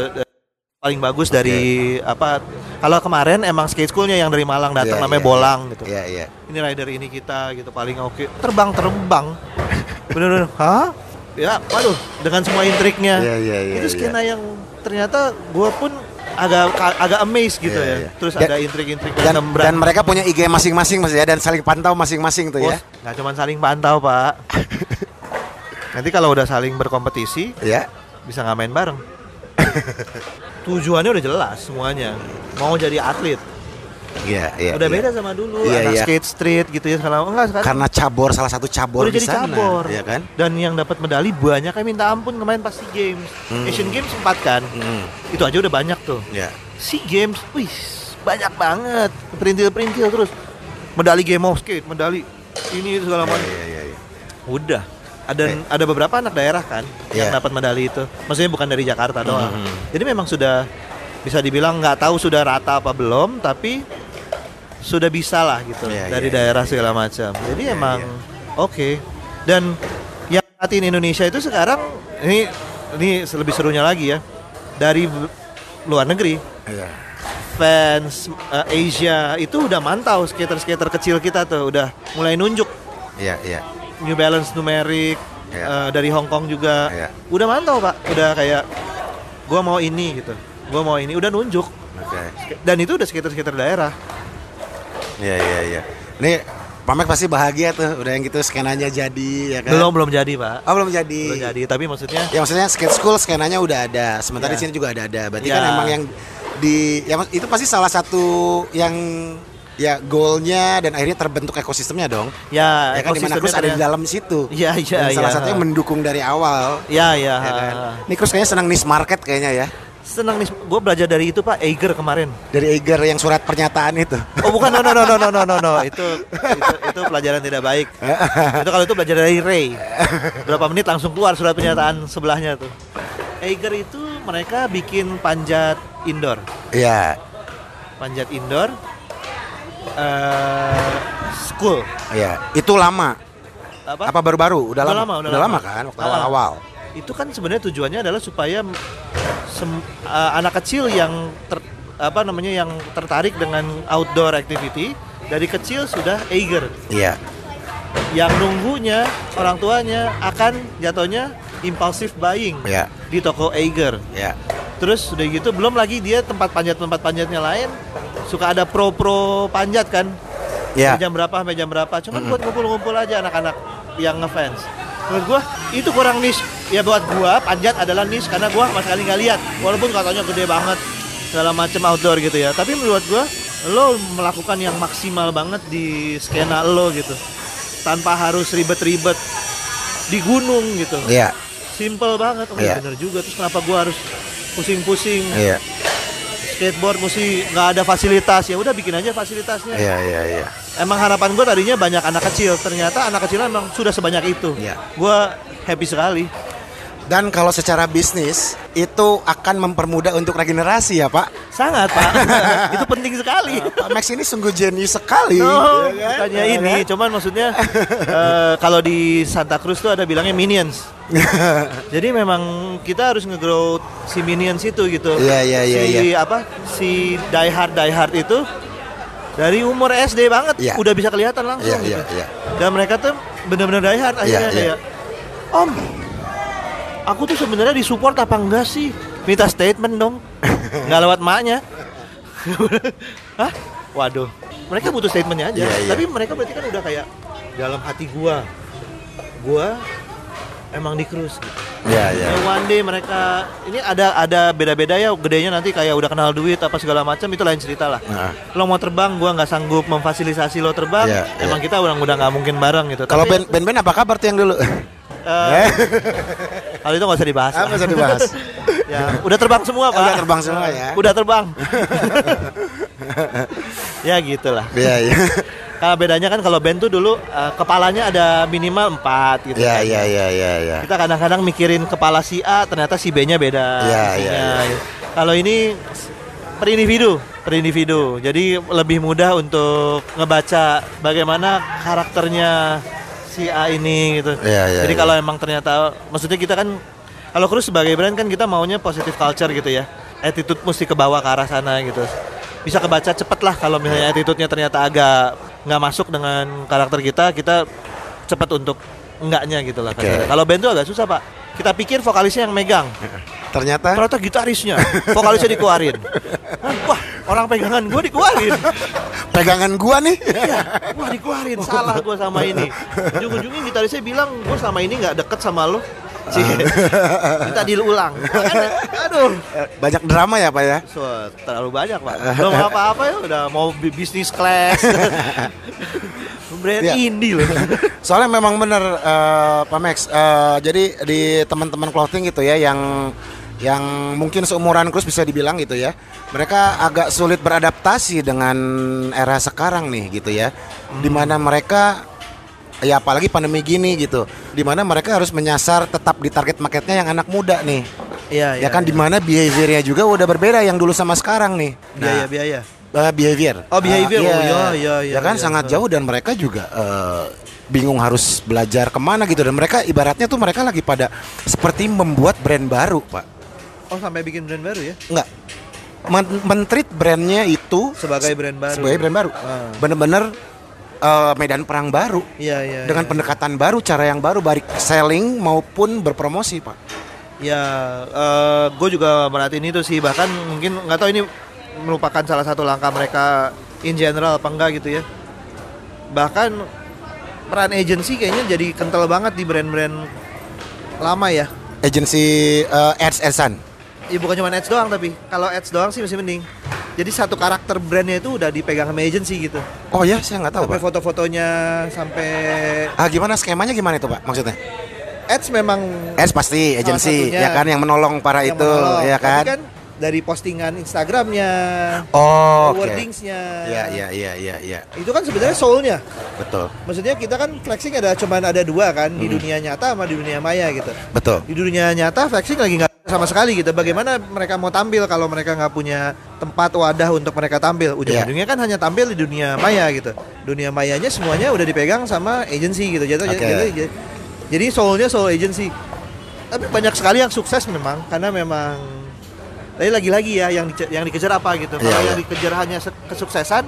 paling bagus dari apa? Kalau kemarin emang skate schoolnya yang dari Malang datang Iya, namanya iya, Bolang gitu. Iya, iya. Ini rider ini kita gitu paling oke. Terbang terbang. [laughs] Bener-bener. Hah? Ya, waduh, dengan semua intriknya. Iya, iya, iya, Itu skena yang ternyata gua pun agak agak amazed gitu Iya, ya. iya. Terus Dan- ada intrik-intrik Dan, dan mereka punya IG masing-masing Mas ya dan saling pantau masing-masing tuh Oh, ya. nggak cuma saling pantau, Pak. [laughs] Nanti kalau udah saling berkompetisi, Ya. bisa nggak main bareng. [laughs] Tujuannya udah jelas semuanya. Mau jadi atlet. Iya, iya. udah iya. beda sama dulu. Iya, anak iya. skate street gitu ya sekarang. Enggak sekarang. Karena cabur salah satu cabur udah di jadi sana, cabur. ya kan? Dan yang dapat medali banyak kayak minta ampun kemarin pas SEA Games. Hmm. Asian Games sempat kan. Hmm, Itu aja udah banyak tuh. ya. SEA Games, wih, banyak banget. Perintil-perintil terus. Medali game of skate, medali ini segala macam. Iya, iya, iya. Udah. Ada ada beberapa anak daerah kan yang Iya. dapat medali itu. Maksudnya bukan dari Jakarta doang. Mhm. Jadi memang sudah bisa dibilang nggak tahu sudah rata apa belum, tapi sudah bisa lah gitu Iya, dari iya, daerah iya, segala macam. Jadi Iya, emang iya. oke. Dan yang latih Indonesia itu sekarang ini ini lebih serunya lagi ya dari luar negeri Iya. fans eh, Asia itu udah mantau skater-skater kecil kita tuh udah mulai nunjuk Iya, iya. New Balance numeric Iya. eh, dari Hong Kong juga Iya. udah mantau pak udah kayak gua mau ini gitu gua mau ini udah nunjuk Oke. dan itu udah skater-skater daerah Iya, iya, iya. Ini Pamek pasti bahagia tuh udah yang gitu skenanya jadi ya kan. belum belum jadi pak Oh, belum jadi. belum jadi tapi maksudnya Ya maksudnya skate school skenanya udah ada. Sementara Iya. di sini juga ada ada. Berarti Iya. kan emang yang di ya itu pasti salah satu yang ya goalnya dan akhirnya terbentuk ekosistemnya dong. Ya, ya kan di mana ada di dalam situ. Iya iya. Dan ya. salah satunya mendukung dari awal. Ya, ya. Ya kan? Ini Cruz kayaknya senang niche market kayaknya ya. Senang nih, gue belajar dari itu Pak Eiger kemarin. Dari Eiger yang surat pernyataan itu. Oh bukan, no no no no no no no. [laughs] Itu, itu itu pelajaran tidak baik. itu kalau itu belajar dari Ray. Berapa menit langsung keluar surat pernyataan sebelahnya tuh. Eiger itu mereka bikin panjat indoor. Iya. Panjat indoor, eh school. Iya. Itu lama. Apa? Apa baru-baru? Udah, lama. udah lama. kan waktu awal-awal. Itu kan sebenarnya tujuannya adalah supaya sem- eh, anak kecil yang ter- apa namanya yang tertarik dengan outdoor activity dari kecil sudah Eiger. Iya. yang nunggunya orang tuanya akan jatuhnya impulsif buying Iya. di toko Eiger. Iya. Terus udah gitu belum lagi dia tempat panjat tempat panjatnya lain suka ada pro pro panjat kan. Iya. Sampai Jam berapa sampai jam berapa. Cuman buat ngumpul-ngumpul aja anak-anak yang ngefans. Menurut gua itu kurang niche. Ya buat gua panjat adalah niche karena gua sama sekali nggak lihat. Walaupun katanya gede banget segala macam outdoor gitu ya. Tapi menurut gua lo melakukan yang maksimal banget di skena lo gitu. Tanpa harus ribet-ribet di gunung gitu. Iya. Simple banget. Oh iya bener juga. Terus kenapa gua harus pusing-pusing Iya. skateboard mesti nggak ada fasilitas ya udah bikin aja fasilitasnya Iya, iya, iya. emang harapan gue tadinya banyak anak kecil ternyata anak kecil emang sudah sebanyak itu Iya. gue happy sekali Dan kalau secara bisnis itu akan mempermudah untuk regenerasi ya Pak. sangat pak [laughs] itu penting sekali Pak Max ini sungguh jenius sekali. Oh, Ya kan? bukannya Ya ini, kan? cuman maksudnya [laughs] eh, kalau di Santa Cruz tuh ada bilangnya minions. [laughs] Jadi memang kita harus nge-grow si minions itu gitu. Iya, iya, iya, Si iya. apa? Si die hard die hard itu dari umur SD banget Iya. udah bisa kelihatan langsung Iya, gitu. iya, iya. Dan mereka tuh bener-bener die hard akhirnya Iya, iya. kayak Om, aku tuh sebenarnya disupport apa enggak sih? Minta statement dong. [laughs] Nggak lewat maknya. [laughs] Hah? Waduh. Mereka butuh statementnya aja. Iya, iya. Tapi mereka berarti kan udah kayak dalam hati gua. Gua emang di cruise gitu. Iya, iya. Ya, one day mereka ini ada ada beda-beda ya gedenya nanti kayak udah kenal duit apa segala macam itu lain cerita lah. Nah. Lo mau terbang gua nggak sanggup memfasilitasi lo terbang. Iya, emang kita udah udah nggak mungkin bareng gitu. Kalau band band apa kabar tuh yang dulu? Eh, [laughs] kalau itu nggak usah dibahas. Ah, nggak usah dibahas. [laughs] ya, udah terbang semua, Pak. Udah terbang semua ya. [laughs] Udah terbang. ya gitulah. Iya, iya. Kalau bedanya kan kalau band tuh dulu eh, kepalanya ada minimal 4 gitu. Iya, kan. iya, iya, iya, iya. Kita kadang-kadang mikirin kepala si A ternyata si B-nya beda. Iya, iya, Kalau ini per individu, per individu. Jadi lebih mudah untuk ngebaca bagaimana karakternya si A ini gitu. Iya, iya, Jadi iya. kalau emang ternyata maksudnya kita kan kalau Cruise sebagai brand kan kita maunya positive culture gitu ya. Attitude mesti ke bawah ke arah sana gitu. Bisa kebaca cepet lah kalau misalnya attitude-nya ternyata agak nggak masuk dengan karakter kita, kita cepet untuk enggaknya gitu lah. Kasarnya. Kalau band tuh agak susah pak. Kita pikir vokalisnya yang megang, Ternyata ternyata gitarisnya, vokalisnya dikeluarin. Wah, orang pegangan gue dikeluarin. pegangan gua nih. Iya, wah dikeluarin, salah gue sama ini. Ujung-ujungnya gitarisnya bilang, gue sama ini nggak deket sama lo. Kita [laughs] diulang. Aduh, Banyak drama ya, Pak ya? so, terlalu banyak pak. Belum apa-apa ya, udah mau bi- bisnis class. [laughs] Brand Iya. indie loh. [laughs] Soalnya memang bener eh, Pak Max. eh, jadi di teman-teman clothing gitu ya yang yang mungkin seumuran Cruz bisa dibilang gitu ya. Mereka agak sulit beradaptasi dengan era sekarang nih gitu ya. Di mana mereka ya apalagi pandemi gini gitu. Di mana mereka harus menyasar tetap di target marketnya yang anak muda nih. Iya, ya kan di mana behaviornya juga udah berbeda yang dulu sama sekarang nih. Biaya, biaya. Eh, behavior. Oh, behavior. Ah, Oh, iya, iya, iya, Ya kan iya. sangat jauh dan mereka juga eh, bingung harus belajar ke mana gitu dan mereka ibaratnya tuh mereka lagi pada seperti membuat brand baru, Pak. Oh, sampai bikin brand baru ya? Enggak. Men- mentreat brandnya itu Sebagai brand baru. sebagai brand baru. Ah. Bener-bener eh, medan perang baru Iya, iya. dengan iya. pendekatan baru, cara yang baru, baik selling maupun berpromosi, Pak. Ya, gue juga merhatiin itu sih. Bahkan mungkin nggak tahu ini merupakan salah satu langkah mereka in general apa enggak gitu ya. Bahkan peran agency kayaknya jadi kental banget di brand-brand lama ya. Agensi eh, ads adsan. Ya bukan cuma ads doang tapi kalau ads doang sih masih mending. Jadi satu karakter brandnya itu udah dipegang sama agency gitu. Oh ya, saya nggak tahu, Sampai Pak. foto-fotonya sampai Ah, gimana skemanya gimana itu, Pak? Maksudnya? ads memang Ads pasti satunya ya kan yang menolong para yang itu menolong. ya Tapi kan? Dari postingan Instagramnya, Oh, wordingsnya, Iya, iya, iya, iya, iya. itu kan sebenarnya soulnya. Betul. Maksudnya kita kan flexing ada cuman ada dua kan Hmm. di dunia nyata sama di dunia maya gitu. Betul. Di dunia nyata flexing lagi nggak sama sekali gitu. Bagaimana mereka mau tampil kalau mereka nggak punya tempat wadah untuk mereka tampil? Ujung-ujungnya Iya. kan hanya tampil di dunia maya gitu. Dunia mayanya semuanya udah dipegang sama agency gitu. Jadi, Oke. jadi, jadi soulnya soul agency. Tapi banyak sekali yang sukses memang karena memang tapi lagi-lagi ya yang yang dikejar apa gitu. Kalau Iya, yang iya. dikejar hanya se- kesuksesan,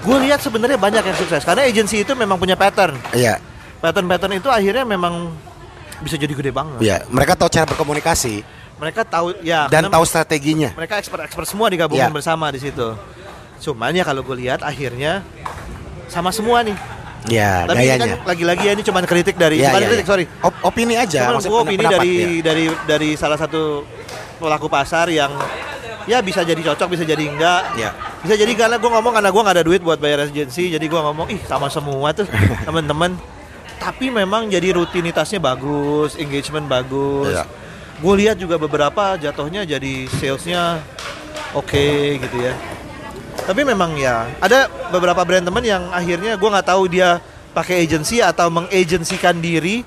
gue lihat sebenarnya banyak yang sukses karena agency itu memang punya pattern. Iya, Pattern-pattern itu akhirnya memang bisa jadi gede banget. iya. Mereka tahu cara berkomunikasi Mereka tahu ya dan tahu strateginya. mereka expert-expert semua digabungin Iya. bersama di situ. Cuman ya kalau gue lihat akhirnya sama semua nih. Iya, Tapi ini kan gayanya. lagi-lagi ya ini cuman kritik dari Iya, bukan iya, kritik iya. sorry. Op- opini aja, Cuman maksudnya gue opini pendapat, dari iya. dari dari salah satu pelaku pasar yang ya bisa jadi cocok bisa jadi enggak. Iya. Bisa jadi karena gue ngomong karena gue nggak ada duit buat bayar agensi, jadi gue ngomong ih sama semua tuh [laughs] temen-temen. Tapi memang jadi rutinitasnya bagus, engagement bagus. Iya. Gue lihat juga beberapa jatuhnya jadi salesnya oke gitu ya. Tapi memang ya ada beberapa brand teman yang akhirnya gua nggak tahu dia pakai agency atau mengagensikan diri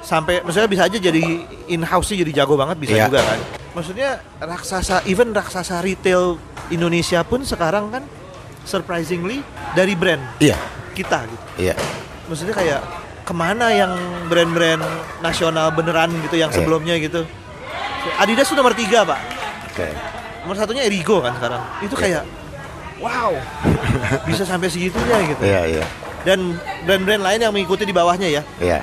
sampai maksudnya bisa aja jadi in house jadi jago banget bisa Iya. juga kan. Maksudnya raksasa even raksasa retail Indonesia pun sekarang kan surprisingly dari brand Iya, kita gitu. iya. Maksudnya kayak ke mana yang brand-brand nasional beneran gitu yang Iya. sebelumnya gitu. Adidas itu nomor tiga pak. Oke. Nomor satunya Erigo kan sekarang. Itu kayak wow [laughs] bisa sampai segitunya gitu. Iya, iya. Dan brand-brand lain yang mengikuti di bawahnya ya. Iya.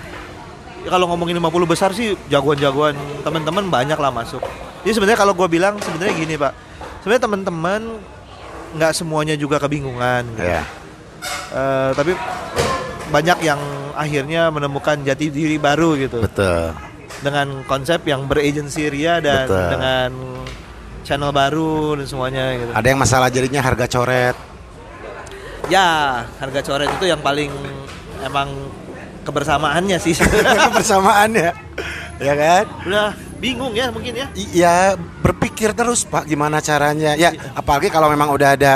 Ya, Kalau ngomongin 50 besar sih jagoan-jagoan teman-teman banyak lah masuk. Jadi sebenarnya kalau gue bilang sebenarnya gini pak. Sebenarnya teman-teman nggak semuanya juga kebingungan. Gitu. Iya. Eh, tapi banyak yang akhirnya menemukan jati diri baru gitu Betul. dengan konsep yang beragensi ria dan Betul. dengan channel baru dan semuanya gitu. Ada yang masalah jadinya harga coret. Ya, harga coret itu yang paling emang kebersamaannya sih. [laughs] Kebersamaan ya. [laughs] Ya kan? Udah bingung ya mungkin ya. Iya, berpikir terus Pak gimana caranya. Ya, apalagi kalau memang udah ada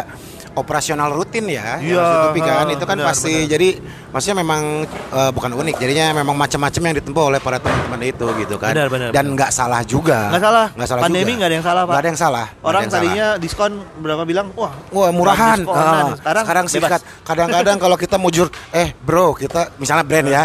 operasional rutin ya, yang Iya, harus ditutupi kan. Itu kan benar, pasti benar. jadi maksudnya memang eh, bukan unik, jadinya memang macam-macam yang ditempuh oleh para teman-teman itu gitu kan. Benar, benar, Dan nggak salah juga. Nggak salah. Nggak salah Pandemi nggak ada yang salah, Pak. Nggak ada yang salah. Orang yang salah. tadinya diskon berapa bilang, wah, Wah murahan. diskonan. Ah, sekarang, sekarang bebas. sikat. Kadang-kadang kalau kita mujur, eh bro, kita misalnya brand ya.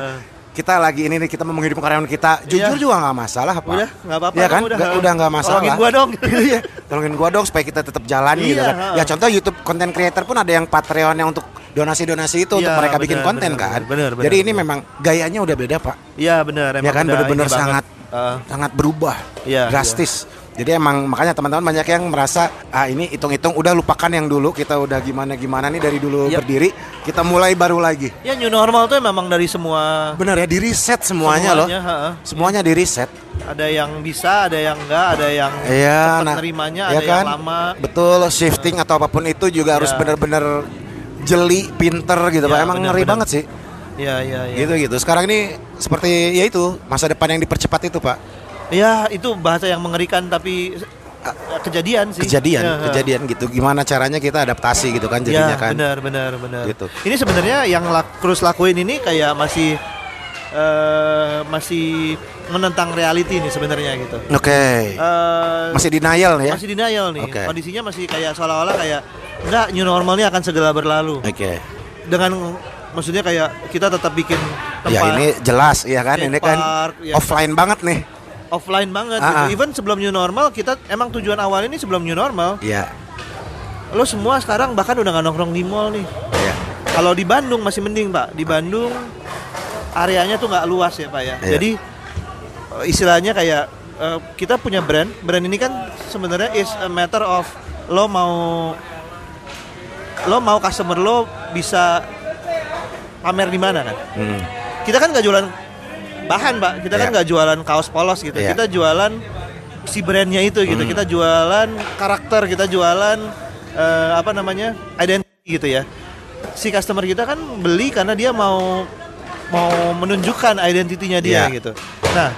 Kita lagi ini nih kita mau menghidupkan karyawan kita, jujur Iya. juga nggak masalah pak. Udah, nggak apa-apa. Ya kan, udah, udah nggak masalah. Tolongin gua dong. [laughs] Iya, tolongin gua dong supaya kita tetap jalan gitu Iya, kan. heeh. Ya contoh YouTube content creator pun ada yang Patreon yang untuk donasi-donasi itu untuk Iya, mereka bikin benar, konten benar, kan. benar, benar, Jadi ini benar. memang gayanya udah beda pak. Iya benar, Ya kan ini banget. sangat Eh, sangat berubah, Iya, drastis. Jadi emang makanya teman-teman banyak yang merasa ah ini hitung-hitung udah lupakan yang dulu kita udah gimana gimana nih dari dulu Yap. berdiri kita mulai baru lagi. ya new normal tuh memang dari semua Bener ya di reset semuanya, loh. heeh. Semuanya di reset. Ada yang bisa, ada yang enggak, ada yang Iya, cepat nah, nerimanya, ya ada kan? yang lama. Betul, shifting atau apa pun itu juga harus Ya. bener-bener jeli, pinter gitu, Ya, Pak. Emang bener, ngeri bener. banget sih. Iya, iya, iya. Gitu gitu. Sekarang ini seperti ya itu, masa depan yang dipercepat itu, Pak. Ya, itu bahasa yang mengerikan tapi eh, kejadian sih. Kejadian, Ya, kejadian gitu. Gimana caranya kita adaptasi gitu kan jadinya ya, kan. benar, benar, benar. Gitu. Ini sebenarnya yang lak lakuin ini kayak masih eh masih menentang reality nih sebenarnya gitu. Oke. Eh, Masih denial ya? masih denial nih. Oke. Kondisinya masih kayak seolah-olah kayak enggak new normalnya akan segera berlalu. Oke. Dengan maksudnya kayak kita tetap bikin tempat Ya ini jelas ya kan, ini kan park, ya. offline banget nih. Offline banget ah. gitu. Even sebelum new normal kita emang tujuan awal ini sebelum new normal. Iya. Lo semua sekarang bahkan udah nggak nongkrong di mall nih. Iya. Kalau di Bandung masih mending pak. Di Bandung areanya tuh nggak luas ya pak ya. Iya. Jadi eh, istilahnya kayak eh, kita punya brand. Brand ini kan sebenarnya is a matter of lo mau lo mau customer lo bisa pamer di mana kan. Hmm. Kita kan nggak jualan bahan pak. Kita kan Iya. nggak jualan kaos polos gitu. Iya. Kita jualan si brandnya itu gitu. Hmm. Kita jualan karakter. Kita jualan eh, apa namanya identity gitu ya. Si customer kita kan beli karena dia mau mau menunjukkan identitinya dia Iya. gitu. Nah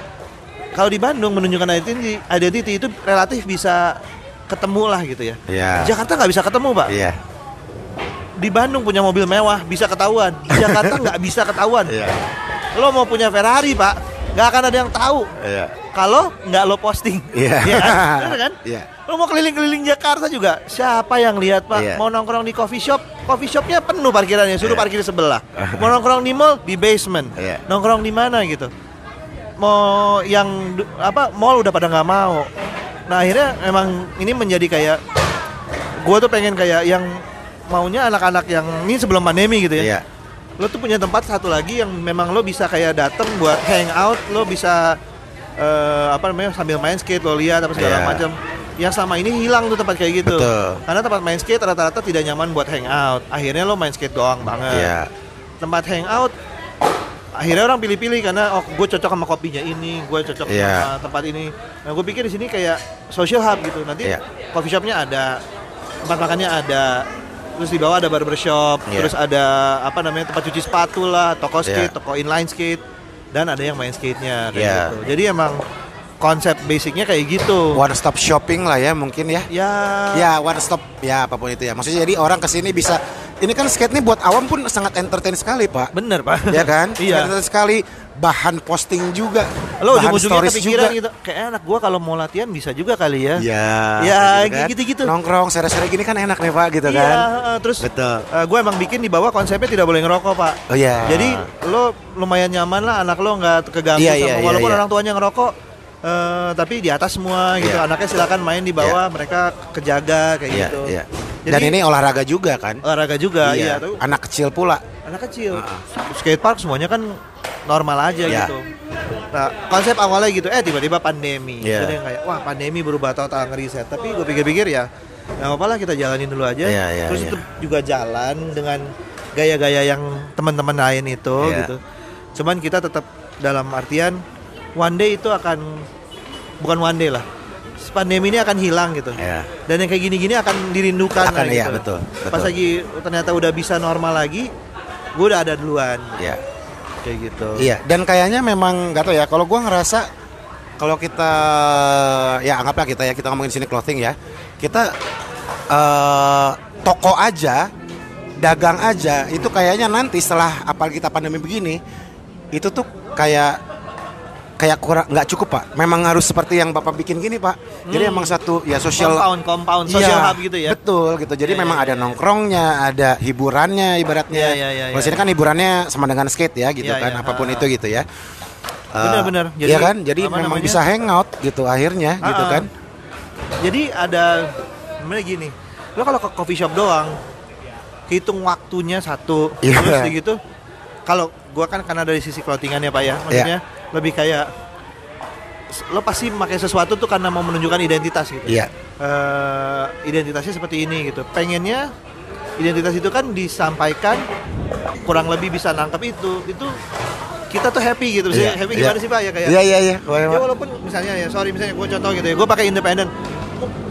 kalau di Bandung menunjukkan identity, identity itu relatif bisa ketemu lah gitu ya. Di Jakarta nggak bisa ketemu pak. Iya. Di Bandung punya mobil mewah bisa ketahuan. Di Jakarta [laughs] nggak bisa ketahuan. Iya. Lo mau punya Ferrari pak, nggak akan ada yang tahu Iya. kalau nggak lo posting. Iya. [laughs] Iya kan? Bener kan? Iya. Lo mau keliling-keliling Jakarta juga, siapa yang lihat pak? Iya. Mau nongkrong di coffee shop, coffee shopnya penuh parkirannya, suruh Iya. parkir di sebelah. Mau nongkrong di mall, di basement. Iya. Nongkrong di mana gitu? Mau yang apa? Mall udah pada nggak mau. Nah akhirnya emang ini menjadi kayak, gue tuh pengen kayak yang maunya anak-anak yang ini sebelum pandemi gitu ya Iya. Lo tuh punya tempat satu lagi yang memang lo bisa kayak dateng buat hangout lo bisa eh, apa namanya sambil main skate lo lihat apa segala Iya. macam yang sama ini hilang tuh tempat kayak gitu Betul. karena tempat main skate rata-rata tidak nyaman buat hangout akhirnya lo main skate doang banget Iya. tempat hangout akhirnya orang pilih-pilih karena oh gue cocok sama kopinya ini gue cocok Iya. sama tempat ini nah gue pikir di sini kayak social hub gitu nanti Iya. coffee shopnya ada tempat makannya ada terus di bawah ada barbershop Iya. terus ada apa namanya tempat cuci sepatu lah toko skate Iya. toko inline skate dan ada yang main skate nya kayak Iya. gitu jadi emang konsep basicnya kayak gitu. One stop shopping lah ya mungkin ya. Ya. Ya one stop ya apa pun itu ya. Maksudnya jadi orang ke sini bisa. Ini kan skate ini buat awam pun sangat entertain sekali pak. Bener pak. ya kan? [laughs] iya. Entertain sekali. Bahan posting juga. Lo bahan ujung-ujungnya stories juga. gitu. Kayak anak gua kalau mau latihan bisa juga kali ya. Ya, Ya, kayak kan. gitu-gitu. Nongkrong sore-sore gini kan enak nih pak gitu Iya, kan. heeh, terus Betul. gue emang bikin di bawah konsepnya tidak boleh ngerokok pak. Oh iya. Jadi lo lumayan nyaman lah anak lo nggak keganggu Iya, sama iya, iya, walaupun iya. orang tuanya ngerokok, eh, tapi di atas semua gitu. Iya. Anaknya silakan main di bawah, mereka kejaga kayak Iya, gitu. iya. Jadi Dan ini olahraga juga kan? olahraga juga, iya. tuh. Anak kecil pula. Anak kecil, Heeh. skate park semuanya kan normal aja Iya. gitu. Nah konsep awalnya gitu, eh tiba-tiba pandemi. Iya. Jadi kayak wah pandemi berubah total ngeriset. Tapi gue pikir-pikir ya, nggak apa-apa lah kita jalanin dulu aja. Iya, iya, Terus iya. itu juga jalan dengan gaya-gaya yang teman-teman lain itu Iya. gitu. Cuman kita tetap dalam artian one day itu akan bukan one day lah. Pandemi ini akan hilang gitu. Iya. Dan yang kayak gini-gini akan dirindukan Akan, lah iya, gitu. betul, Pas betul. lagi ternyata udah bisa normal lagi, gue udah ada duluan Iya. kayak gitu. Iya, dan kayaknya memang nggak tahu ya. Kalau gua ngerasa kalau kita ya anggaplah kita ya kita ngomongin sini clothing ya. Kita eh toko aja, dagang aja itu kayaknya nanti setelah apalagi kita pandemi begini itu tuh kayak kayak kurang nggak cukup pak. Memang harus seperti yang bapak bikin gini pak. Jadi emang satu ya sosial compound, compound, social Iya, hub gitu ya. Betul gitu. Jadi Iya, memang iya, ada iya. nongkrongnya, ada hiburannya ibaratnya. Iya, iya, iya, Kalau iya. sini kan hiburannya sama dengan skate ya gitu Iya, kan, iya, apa pun ha, itu gitu ya. Benar, Eh, benar. Iya kan? Jadi memang namanya? bisa hangout gitu akhirnya Ah, gitu ah. kan. Jadi ada namanya gini. Lo kalau ke coffee shop doang, hitung waktunya satu, Iya. terus gitu. Kalau gua kan karena dari sisi clothingannya pak ya, maksudnya lebih kayak lo pasti pakai sesuatu tuh karena mau menunjukkan identitas gitu. Iya. Eh, identitasnya seperti ini gitu. Pengennya identitas itu kan disampaikan kurang lebih bisa nangkep itu. Itu kita tuh happy gitu. Maksudnya Iya, happy iya. gimana sih pak ya kayak? Iya iya iya. Ya walaupun misalnya ya sorry misalnya gue contoh gitu ya, gue pakai independen,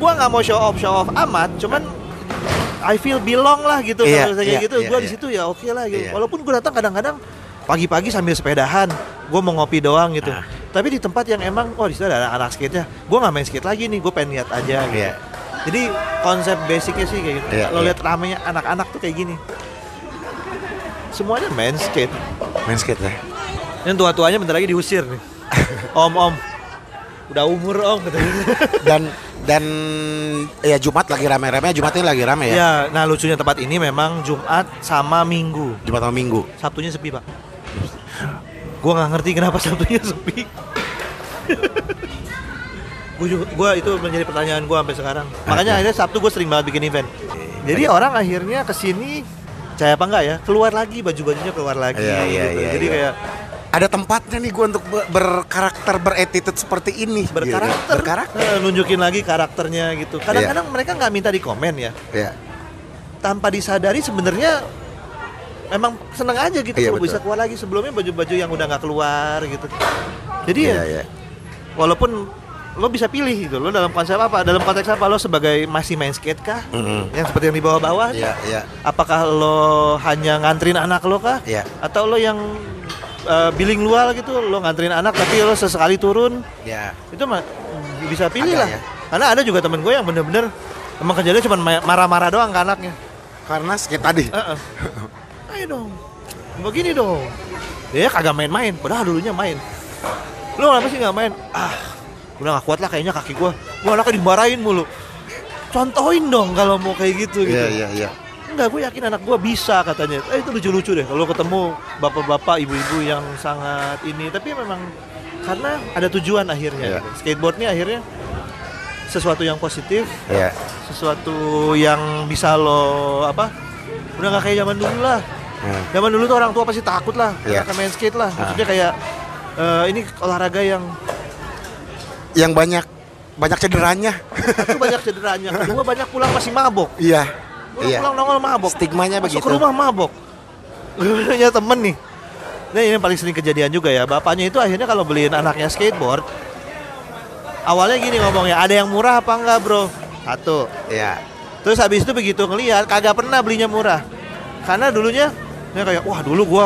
gue nggak mau show off show off amat, cuman I feel belong lah gitu Iya, kalau misalnya iya, kayak gitu, iya, gue iya. di situ ya oke lah gitu. Iya. Walaupun gue datang kadang-kadang pagi-pagi sambil sepedahan, gue mau ngopi doang gitu. Ah. Tapi di tempat yang emang, oh di situ ada anak skate nya, gue nggak main skate lagi nih, gue pengen lihat aja. Gitu. Iya. Jadi konsep basicnya sih kayak gitu. Iya, Lo iya. lihat ramenya anak-anak tuh kayak gini. Semuanya main skate. Main skate ya. Yang tua-tuanya bentar lagi diusir nih. [laughs] om om, udah umur om. [laughs] Dan dan ya Jumat lagi rame-rame, Jumat ini lagi rame ya. Ya, nah lucunya tempat ini memang Jumat sama Minggu. Jumat sama Minggu. Sabtunya sepi pak. Gua nggak ngerti kenapa Sabtunya sepi. gua itu menjadi pertanyaan gua sampai sekarang. Makanya akhirnya Sabtu gue sering banget bikin event. Jadi orang akhirnya ke sini, saya apa enggak ya, keluar lagi baju-bajunya keluar lagi. Iya, iya, gitu. iya, Jadi iya. kayak Ada tempatnya nih gue untuk ber- berkarakter beretitude seperti ini. gitu. berkarakter, Berkarakter. Eh, nunjukin lagi karakternya gitu. Kadang-kadang mereka nggak minta di komen ya. Ya. tanpa disadari sebenarnya emang seneng aja gitu Iya, kalau betul. bisa keluar lagi sebelumnya baju-baju yang udah nggak keluar gitu jadi Iya, ya iya. walaupun lo bisa pilih gitu lo dalam konsep apa dalam konteks apa lo sebagai masih main skate kah Mm-mm. yang seperti yang di bawah-bawah Iya, iya. apakah lo hanya nganterin anak lo kah Iya. atau lo yang uh, bilingual gitu lo nganterin anak tapi lo sesekali turun Ya. itu mah bisa pilih Ada lah ya. karena ada juga temen gue yang bener-bener emang kerjanya cuma ma- marah-marah doang ke anaknya Karena skate tadi. Heeh. [laughs] Ayo dong. Begini dong. Dia kagak main-main, padahal dulunya main. Lu kenapa sih nggak main? Ah, udah gak kuat lah kayaknya kaki gua. Gua anaknya dimarahin mulu. Contohin dong kalau mau kayak gitu gitu. Iya, iya, iya. Enggak, gue yakin anak gua bisa katanya. Eh itu lucu-lucu deh kalau ketemu bapak-bapak, ibu-ibu yang sangat ini. Tapi memang karena ada tujuan akhirnya. Iya. Skateboardnya akhirnya sesuatu yang positif, Iya. sesuatu yang bisa lo apa udah nggak kayak zaman dulu lah Hmm. zaman dulu tuh orang tua pasti takut lah Iya. akan main skate lah maksudnya kayak eh, ini olahraga yang Yang banyak banyak cederanya. satu banyak cederanya [laughs] kedua banyak pulang masih mabok Iya. pulang Iya. pulang nongol mabok Stigmanya Masuk begitu. ke rumah mabok punya [laughs] temen nih Nah ini yang paling sering kejadian juga ya Bapaknya itu akhirnya kalau beliin anaknya skateboard Awalnya gini ngomongnya Ada yang murah apa enggak bro Satu Iya. Terus habis itu begitu ngelihat kagak pernah belinya murah. Karena dulunya dia kayak wah dulu gua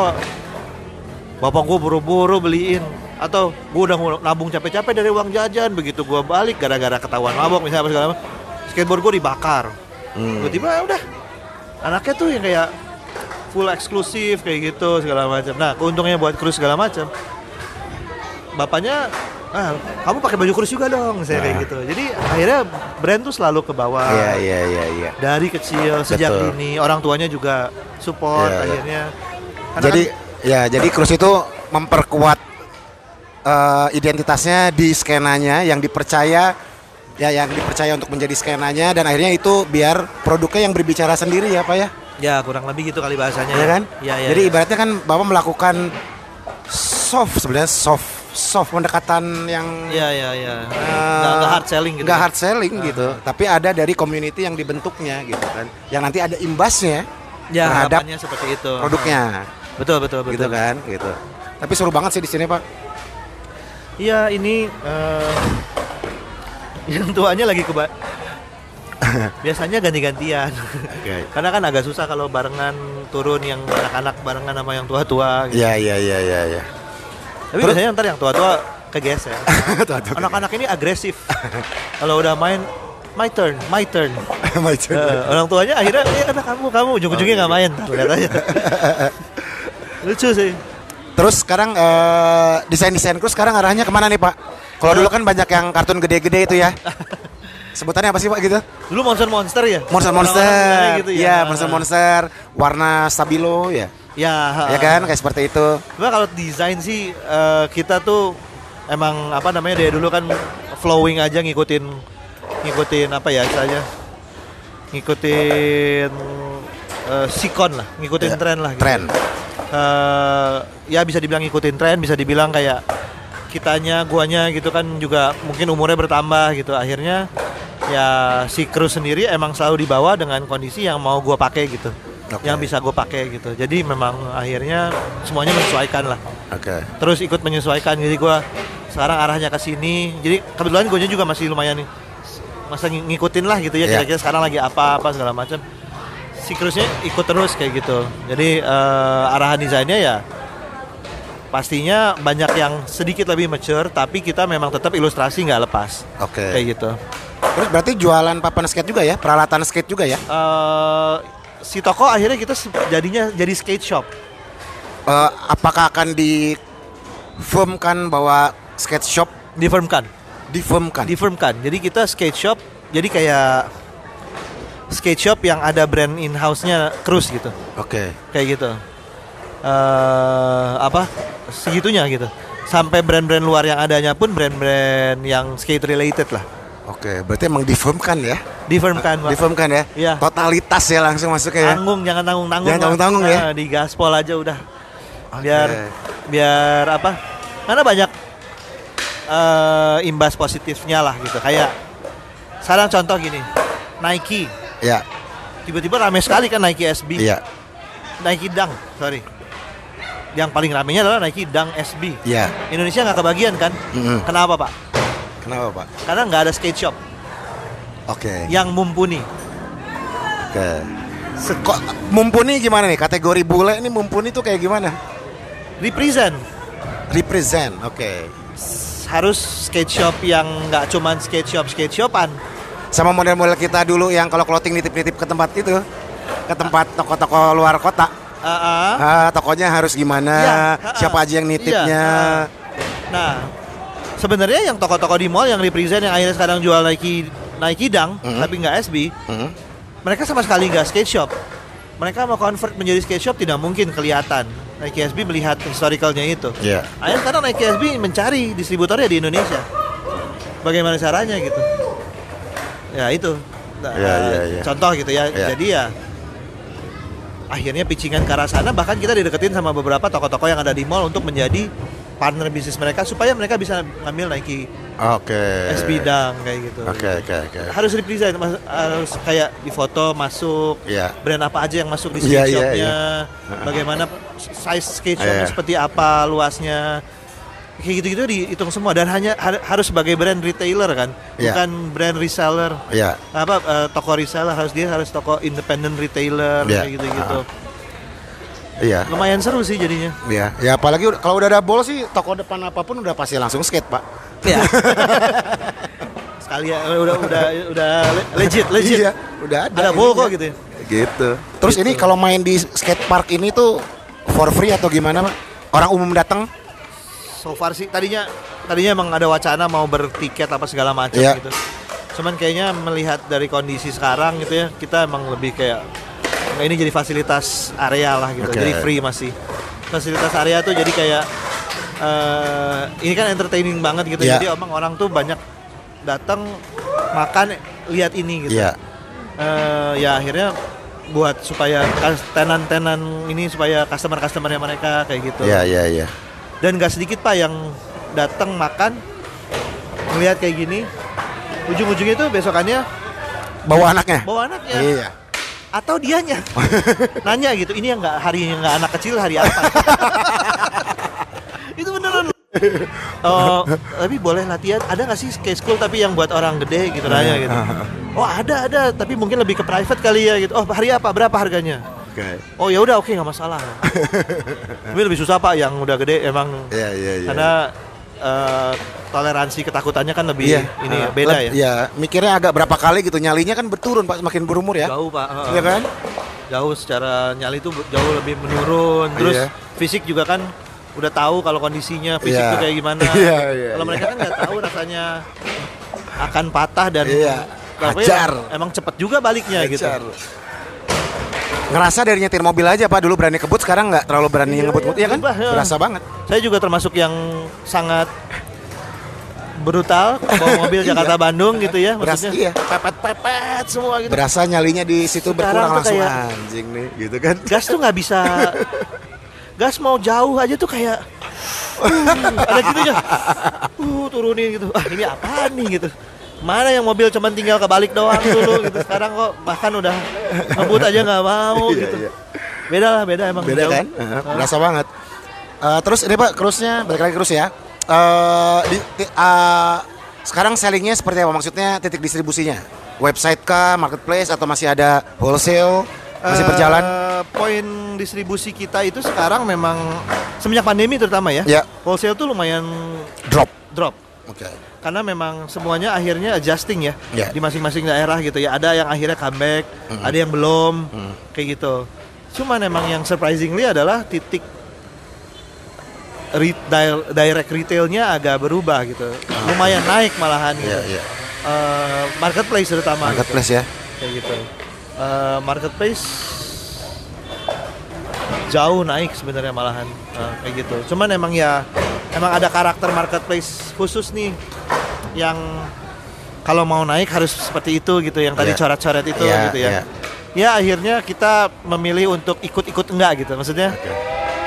bapak gua buru-buru beliin. Atau gue udah nabung capek-capek dari uang jajan begitu gue balik gara-gara ketahuan mabok misalnya apa segala macam skateboard gue dibakar. Hmm. tiba-tiba ya udah. Anaknya tuh yang kayak full eksklusif kayak gitu segala macam. Nah keuntungnya buat cruise segala macam. Bapaknya ah kamu pakai baju cruise juga dong saya kayak Nah. gitu jadi akhirnya brand tuh selalu ke bawah Iya iya iya iya. dari kecil sejak Betul. dini orang tuanya juga support Iya, iya. akhirnya Karena Jadi kan- ya jadi Cruz itu memperkuat eh, identitasnya di skenanya yang dipercaya ya yang dipercaya untuk menjadi skenanya dan akhirnya itu biar produknya yang berbicara sendiri ya Pak ya. ya kurang lebih gitu kali bahasanya Ya kan? ya, ya, Jadi ya. ibaratnya kan Bapak melakukan soft sebenarnya soft soft pendekatan yang ya ya ya eh, nggak, nggak hard selling gitu nggak hard selling gitu, tapi ada dari community yang dibentuknya gitu kan, yang nanti ada imbasnya ya terhadap seperti itu produknya, betul betul betul gitu kan, gitu. Tapi seru banget sih di sini Pak. Iya ini eh, [laughs] yang tuanya lagi keba [laughs] biasanya ganti-gantian [laughs] karena kan agak susah kalau barengan turun yang anak-anak barengan sama yang tua-tua gitu. Iya iya iya iya. iya. Tapi biasanya ntar yang tua-tua kegeser. [laughs] Tua-tua anak-anak ini agresif. Kalau udah main my turn my turn. [laughs] Macam Eh, orang tuanya akhirnya ya karena kamu kamu. Ujung-ujungnya nggak main. Aja. [laughs] Lucu sih. Terus sekarang eh, desain-desain Cruz sekarang arahnya ke mana nih Pak? Kalau dulu kan banyak yang kartun gede-gede itu ya. Sebutannya apa sih Pak gitu? dulu monster monster ya? Monster Monster, gitu ya. Monster monster, warna stabilo ya, ya ya kan kayak seperti itu. Cuma kalau desain sih eh, kita tuh emang apa namanya dari dulu kan flowing aja ngikutin ngikutin apa ya istilahnya ngikutin eh, sikon lah, ngikutin Ya, tren lah. gitu. Tren. Eh, ya bisa dibilang ngikutin tren, bisa dibilang kayak kitanya, guanya gitu kan juga mungkin umurnya bertambah gitu. Akhirnya ya si kru sendiri emang selalu dibawa dengan kondisi yang mau gua pakai gitu. Oke. Yang bisa gue pakai gitu. Jadi memang akhirnya semuanya menyesuaikan lah Oke. terus ikut menyesuaikan jadi gua sekarang arahnya ke sini jadi kebetulan gue juga masih lumayan nih masa ng- ngikutin lah gitu ya Iya. kira-kira sekarang lagi apa apa segala macam siklusnya ikut terus kayak gitu jadi eh, arahan desainnya ya pastinya banyak yang sedikit lebih mature tapi kita memang tetap ilustrasi nggak lepas Oke. kayak gitu Terus berarti jualan papan skate juga ya, peralatan skate juga ya? Eh, si toko akhirnya kita jadinya jadi skate shop Eh, apakah akan di firmkan bahwa skate shop difirmkan difirmkan? difirmkan. Jadi kita skate shop, jadi kayak skate shop yang ada brand in house-nya Cruise gitu. Oke. Kayak gitu. eh apa? Segitunya gitu. Sampai brand-brand luar yang adanya pun brand-brand yang skate related lah. Oke, berarti emang difirmkan ya? Difirmkan, Pak. Difirmkan ya? Iya. Totalitas ya langsung masuknya ya? Tanggung, jangan tanggung-tanggung. Jangan tanggung-tanggung ya? Nah, Di gaspol aja udah. Oke. Biar biar apa? Karena banyak eh imbas positifnya lah gitu. Kayak sekarang contoh gini, Nike Ya, tiba-tiba rame sekali kan Nike SB, iya, Nike Dunk, sorry. Yang paling ramenya adalah Nike Dunk SB. iya. Indonesia nggak kebagian kan? Mm-mm. Kenapa pak? Kenapa Pak? Karena nggak ada skate shop Oke. yang mumpuni. Oke. Kok mumpuni gimana nih? Kategori bule ini mumpuni tuh kayak gimana? Represent Represent, oke. harus skate shop yang nggak cuman skate shop skate shopan. Sama model-model kita dulu yang kalau clothing nitip-nitip ke tempat itu, ke tempat toko-toko luar kota. Ah, ah. Ah, tokonya harus gimana? Iya, ah, Siapa ah. aja yang nitipnya? Iya, Nah, sebenarnya yang toko-toko di mall yang represent yang akhirnya sekarang jual Nike Nike Dunk Mhm. tapi nggak SB, Hmm? mereka sama sekali nggak skate shop. Mereka mau convert menjadi skate shop tidak mungkin kelihatan. Nike SB melihat historicalnya itu. Iya. Akhirnya sekarang Nike SB mencari distributornya di Indonesia. Bagaimana caranya gitu? Ya itu. Nah, Iya, iya, iya. Contoh gitu ya. Iya. Jadi ya akhirnya pitchingan ke arah sana bahkan kita dideketin sama beberapa toko-toko yang ada di mall untuk menjadi partner bisnis mereka supaya mereka bisa ngambil Nike Oke. SB Dunk kayak gitu. Oke, oke, oke. Harus represent, harus kayak di foto masuk Iya. brand apa aja yang masuk di Iya, skate shopnya, iya. bagaimana size skate shopnya Iya. seperti apa, luasnya, kayak gitu-gitu dihitung semua dan hanya har- harus sebagai brand retailer kan, Iya. bukan brand reseller. Iya. Apa eh, toko reseller harus dia harus toko independent retailer Iya. kayak gitu-gitu. Iya. lumayan seru sih jadinya. Ya, ya apalagi kalau udah ada bol sih toko depan apa pun udah pasti langsung skate, Pak. Ya. [laughs] Sekali ya udah udah udah le- legit legit. Iya, udah ada. Ada bol kok gitu. ya. Gitu. Terus ini kalau main di skate park ini tuh for free atau gimana, Pak? Orang umum datang? So far sih tadinya tadinya emang ada wacana mau bertiket apa segala macam Iya. gitu. Cuman kayaknya melihat dari kondisi sekarang gitu ya, kita emang lebih kayak nggak ini jadi fasilitas area lah gitu. Oke. Jadi free masih. Fasilitas area tuh jadi kayak eh ini kan entertaining banget gitu. Iya. Jadi emang orang tuh banyak datang makan lihat ini gitu. Iya. Eh, ya akhirnya buat supaya tenan-tenan ini supaya customer-customernya mereka kayak gitu Iya, iya, iya. dan gak sedikit pak yang datang makan ngelihat kayak gini ujung-ujungnya itu besokannya Bawa anaknya? bawa anaknya Iya. Atau dianya [laughs] nanya gitu ini yang nggak hari yang nggak anak kecil hari apa [laughs] itu beneran Oh, tapi boleh latihan. Ada nggak sih skate school tapi yang buat orang gede gitu nanya gitu. [laughs] Oh ada ada, tapi mungkin lebih ke private kali ya gitu. Oh hari apa? Berapa harganya? Oke. Oh ya udah oke nggak masalah. tapi lebih susah pak yang udah gede emang Iya, iya, iya. karena eh, toleransi ketakutannya kan lebih ini ya, Ah, beda ya. Iya, mikirnya agak berapa kali gitu nyalinya kan berturun Pak semakin berumur ya. Jauh pak. Iya kan? Jauh secara nyali itu jauh lebih menurun. Terus Iya. fisik juga kan udah tahu kalau kondisinya fisik Iya. tuh kayak gimana. [laughs] Iya, iya, kalau iya. mereka kan nggak tahu rasanya akan patah dan Iya, tapi hajar. Emang cepet juga baliknya gitu. Ngerasa dari nyetir mobil aja Pak dulu berani kebut sekarang nggak terlalu berani Iya, ngebut iya, iya kan? berubah, ya. Berasa banget. Saya juga termasuk yang sangat brutal bawa mobil [laughs] Jakarta Bandung gitu ya maksudnya iya. pepet-pepet semua gitu. Berasa nyalinya di situ Sekarang berkurang langsung kayak- anjing nih gitu kan. gas tuh nggak bisa [laughs] gas mau jauh aja tuh kayak uh, ada gitu ya [laughs] uh turunin gitu ah ini apaan nih gitu mana yang mobil cuman tinggal kebalik doang dulu gitu sekarang kok bahkan udah ngebut aja nggak mau Iya, gitu iya. beda lah beda emang Beda jauh. kan? Berasa banget. Eh, terus ini Pak, cruise-nya balik lagi cruise ya. Eh di, ti- eh, sekarang sellingnya seperti apa? Maksudnya titik distribusinya? Website kah, marketplace atau masih ada wholesale? Masih Eh, berjalan? poin distribusi kita itu sekarang memang semenjak pandemi terutama ya Ya. wholesale tuh lumayan Drop. drop Oke. Karena memang semuanya akhirnya adjusting ya Ya. di masing-masing daerah gitu ya ada yang akhirnya comeback ada yang belum kayak gitu cuman emang yang surprisingly adalah titik re- di- direct retailnya agak berubah gitu lumayan naik malahan gitu. Iya, iya. Eh, marketplace terutama gitu. Marketplace ya. kayak gitu Eh, marketplace jauh naik sebenarnya malahan Eh, kayak gitu cuman emang ya emang ada karakter marketplace khusus nih yang kalau mau naik harus seperti itu gitu yang tadi Iya. coret-coret itu Iya, gitu ya iya. ya akhirnya kita memilih untuk ikut-ikut enggak gitu maksudnya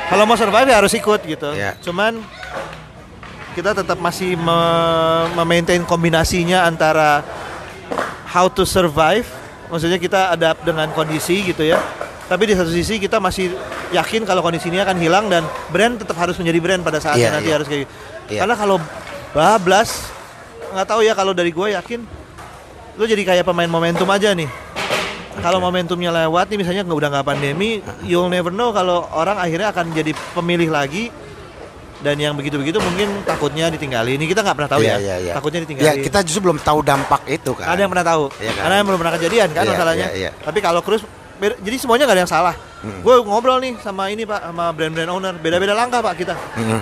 kalau mau survive ya harus ikut gitu Iya. cuman kita tetap masih me- memaintain kombinasinya antara how to survive maksudnya kita adapt dengan kondisi gitu ya tapi di satu sisi kita masih yakin kalau kondisi ini akan hilang dan brand tetap harus menjadi brand pada saatnya Iya, nanti iya. harus kayak gitu. Iya. karena kalau bablas nggak tahu ya kalau dari gue yakin lu jadi kayak pemain momentum aja nih kalau momentumnya lewat nih misalnya nggak udah nggak pandemi you'll never know kalau orang akhirnya akan jadi pemilih lagi dan yang begitu-begitu mungkin takutnya ditinggali ini kita nggak pernah tahu Iya, ya iya, iya. takutnya Ya ditinggali kita justru belum tahu dampak itu kan. ada yang pernah tahu Iya kan? karena yang belum pernah kejadian kan Iya, masalahnya iya, iya. tapi kalau cruise jadi semuanya nggak ada yang salah. Hmm. gue ngobrol nih sama ini pak sama brand-brand owner. Beda-beda langkah pak kita. Mm.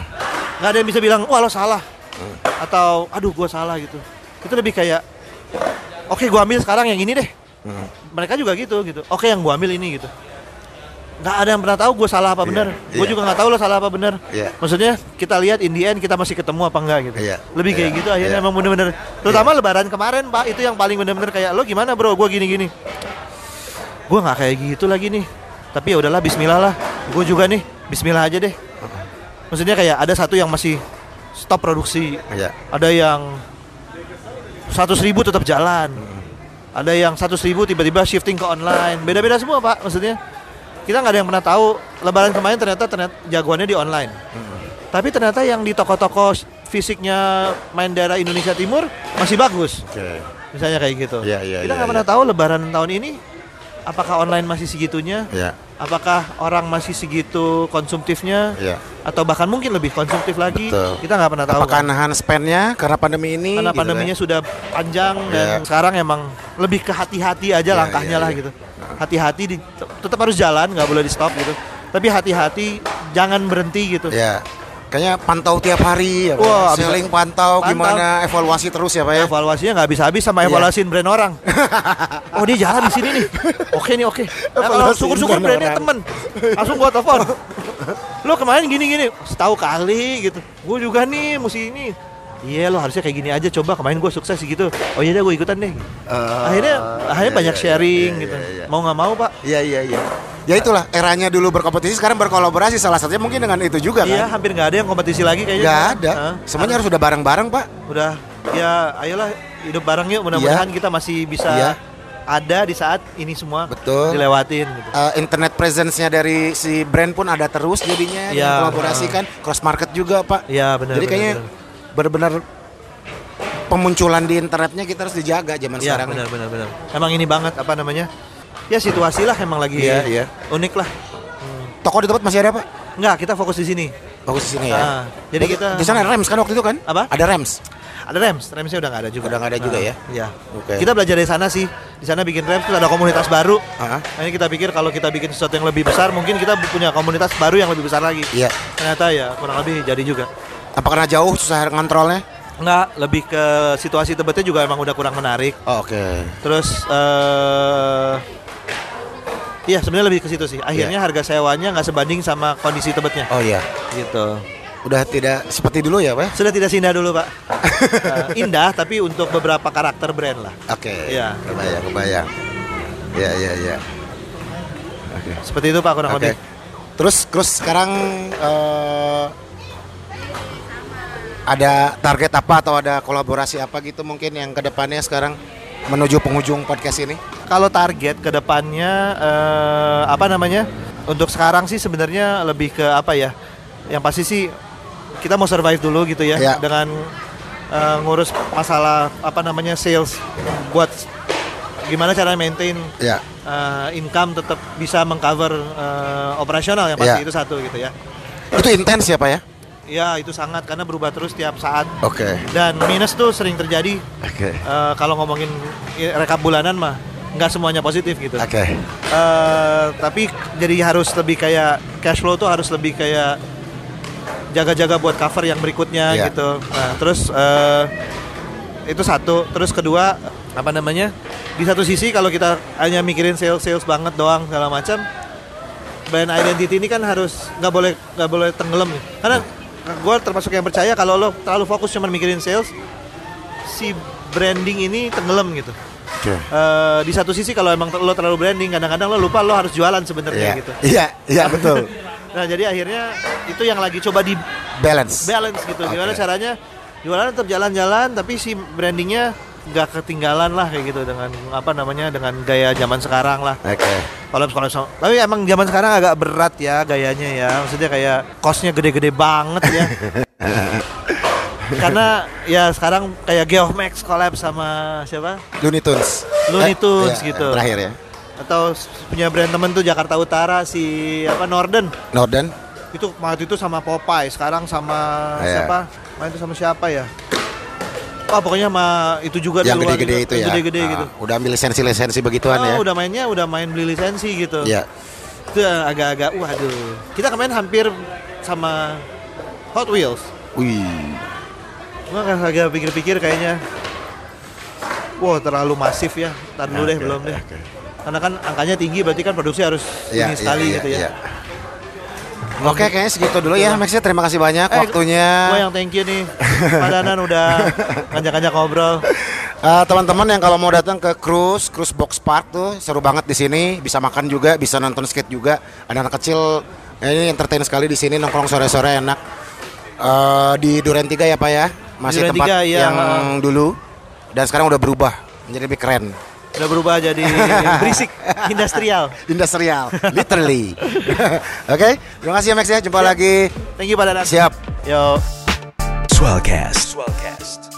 nggak ada yang bisa bilang wah lo salah. Hmm. atau aduh gue salah gitu. Itu lebih kayak oke gue ambil sekarang yang ini deh. Mm. mereka juga gitu gitu. Oke yang gue ambil ini gitu. Nggak ada yang pernah tahu gue salah apa Iya, benar gue iya. juga nggak tahu lo salah apa benar Iya. maksudnya kita lihat in the end kita masih ketemu apa enggak gitu. Iya, lebih kayak iya, gitu akhirnya iya. emang bener-bener. Terutama lebaran kemarin pak itu yang paling bener-bener kayak lo gimana bro? Gue gini-gini gue nggak kayak gitu lagi nih. Tapi ya udahlah Bismillah lah. Gue juga nih Bismillah aja deh. Maksudnya kayak ada satu yang masih stop produksi. Iya. ada yang 100 ribu tetap jalan. Ada yang 100 ribu tiba-tiba shifting ke online. Beda-beda semua pak maksudnya. Kita nggak ada yang pernah tahu. Lebaran kemarin ternyata ternyata jagoannya di online. Tapi ternyata yang di toko-toko fisiknya main daerah Indonesia Timur masih bagus. Oke. misalnya kayak gitu. Iya, iya, kita iya, nggak iya. pernah tahu lebaran tahun ini apakah online masih segitunya? Ya. Apakah orang masih segitu konsumtifnya? Ya. Atau bahkan mungkin lebih konsumtif lagi? Betul. Kita nggak pernah tahu. Apakah kan? nahan spendnya karena pandemi ini? Karena gitu pandeminya kan? sudah panjang dan Ya. sekarang emang lebih ke hati-hati aja Ya, langkahnya ya, lah ya. gitu. Hati-hati di, tetap harus jalan, nggak boleh di stop gitu. Tapi hati-hati, jangan berhenti gitu. Ya. Kayaknya pantau tiap hari ya, Pak. Wah, Selling pantau, Pantau. gimana evaluasi terus ya, Pak ya. Evaluasinya nggak habis-habis sama Iya. evaluasiin brand orang. [laughs] oh dia jalan di sini nih. Oke nih oke. Nah, syukur-syukur brand brandnya temen, langsung gua telepon. [laughs] Lo kemarin gini-gini, setahu kali gitu. Gue juga nih mesti ini. Iya lo harusnya kayak gini aja coba kemarin gue sukses gitu. Oh iya deh gue ikutan deh. akhirnya akhirnya iya, banyak iya, sharing iya, gitu. iya, iya. Mau nggak mau pak? Iya, iya, iya. Ya itulah eranya dulu berkompetisi sekarang berkolaborasi salah satunya mungkin dengan itu juga Iya kan. hampir nggak ada yang kompetisi lagi kayaknya. Nggak ada. Hah? Semuanya harus udah bareng-bareng, Pak. udah ya ayolah hidup bareng yuk mudah-mudahan kita masih bisa Iya. ada di saat ini semua Betul. dilewatin gitu. Uh, internet presence-nya dari si brand pun ada terus jadinya Iya. yang kolaborasi kan cross market juga, Pak. Iya benar. Jadi benar, kayaknya benar. Benar-benar pemunculan di internetnya kita harus dijaga zaman Iya sekarang. benar benar benar. Emang ini banget apa namanya? Ya situasi lah emang lagi Iya, iya. unik lah. Toko di tempat masih ada, Pak? Enggak, kita fokus di sini. Bagus di sini ya. Ah, jadi kita- di sana ada rems kan waktu itu kan? Apa? Ada rems. Ada rems, remsnya udah nggak ada juga. Udah nggak ada juga ya? Iya. Oke. Kita belajar dari sana sih. Di sana bikin rems terus ada komunitas baru. Ah. Nah, ini kita pikir kalau kita bikin sesuatu yang lebih besar, mungkin kita punya komunitas baru yang lebih besar lagi. Iya. Ternyata ya kurang lebih jadi juga. Apa karena jauh susah ngontrolnya? Enggak, lebih ke situasi tebetnya juga emang udah kurang menarik. Oh, Oke. Terus eh Iya sebenarnya lebih ke situ sih. Akhirnya harga sewanya nggak sebanding sama kondisi tebetnya. Oh iya. Gitu. Udah tidak seperti dulu ya, Pak? Sudah tidak sindah dulu pak. Eh, indah tapi untuk beberapa karakter brand lah. Oke. Iya. Kebayang, kebayang. Iya, iya, iya. Oke. Seperti itu pak kurang Oke. lebih. Terus terus sekarang eh, ada target apa atau ada kolaborasi apa gitu mungkin yang ke depannya sekarang menuju penghujung podcast ini? Kalau target ke depannya eh, apa namanya? Untuk sekarang sih sebenarnya lebih ke apa ya? Yang pasti sih kita mau survive dulu gitu ya Ya. dengan eh, ngurus masalah apa namanya sales buat gimana cara maintain Ya. eh, income tetap bisa mengcover eh, operasional yang pasti Ya. itu satu gitu ya. Itu intens ya, Pak ya? Ya itu sangat karena berubah terus tiap saat Oke. dan minus tuh sering terjadi Oke. eh, kalau ngomongin i- rekap bulanan mah nggak semuanya positif gitu. Oke. Eh, tapi jadi harus lebih kayak cash flow tuh harus lebih kayak jaga-jaga buat cover yang berikutnya Iya. gitu. Nah, terus eh, itu satu, terus kedua apa namanya? Di satu sisi kalau kita hanya mikirin sales sales banget doang segala macam, brand identity ini kan harus nggak boleh nggak boleh tenggelam nih. Karena gue termasuk yang percaya kalau lo terlalu fokus cuma mikirin sales, si branding ini tenggelam gitu. Oke. Eh, di satu sisi kalau emang lo terlalu branding kadang-kadang lo lupa lo harus jualan sebenarnya Iya. gitu. Iya, iya betul. [laughs] Nah jadi akhirnya itu yang lagi coba di Balance. balance gitu. Gimana Oke. caranya jualan tetap jalan-jalan tapi si brandingnya nggak ketinggalan lah kayak gitu dengan apa namanya dengan gaya zaman sekarang lah. Oke. Kalau kalau so- tapi emang zaman sekarang agak berat ya gayanya ya. Maksudnya kayak costnya gede-gede banget ya. [laughs] Karena ya sekarang kayak Geomax collab sama siapa? Looney Tunes. Looney Eh, Tunes iya, gitu. Terakhir ya. atau punya brand temen tuh Jakarta Utara si apa Norden Norden. itu waktu itu sama Popeye sekarang sama Iya. siapa main itu sama siapa ya Wah pokoknya sama itu juga yang gede-gede juga, itu ya. gede-gede Ah, gitu Udah ambil lisensi-lisensi begituan oh, ya. udah mainnya udah main beli lisensi gitu Iya. itu agak-agak waduh kita kemarin hampir sama Hot Wheels Wih. gua agak pikir-pikir kayaknya wow terlalu masif ya Ntar dulu deh Oke, belum deh oke. karena kan angkanya tinggi berarti kan produksi harus tinggi iya, sekali iya, gitu ya iya. Oke, kayaknya segitu dulu ya, Max. ya. Terima kasih banyak Eh, waktunya. Gue yang thank you nih Pak Danan udah ngajak-ngajak ngobrol Eh, teman-teman yang kalau mau datang ke cruise, cruise box park tuh seru banget di sini. Bisa makan juga, bisa nonton skate juga. Ada anak kecil eh, ini entertain sekali di sini nongkrong sore-sore enak. Eh, di Duren 3 ya Pak ya, masih Duren tempat 3, iya. yang dulu dan sekarang udah berubah menjadi lebih keren. Udah berubah jadi [laughs] berisik Industrial Industrial, literally. [laughs] Oke, terima kasih ya Max ya. Jumpa Siap. lagi. Thank you Pak Danan Siap. Yo Swellcast.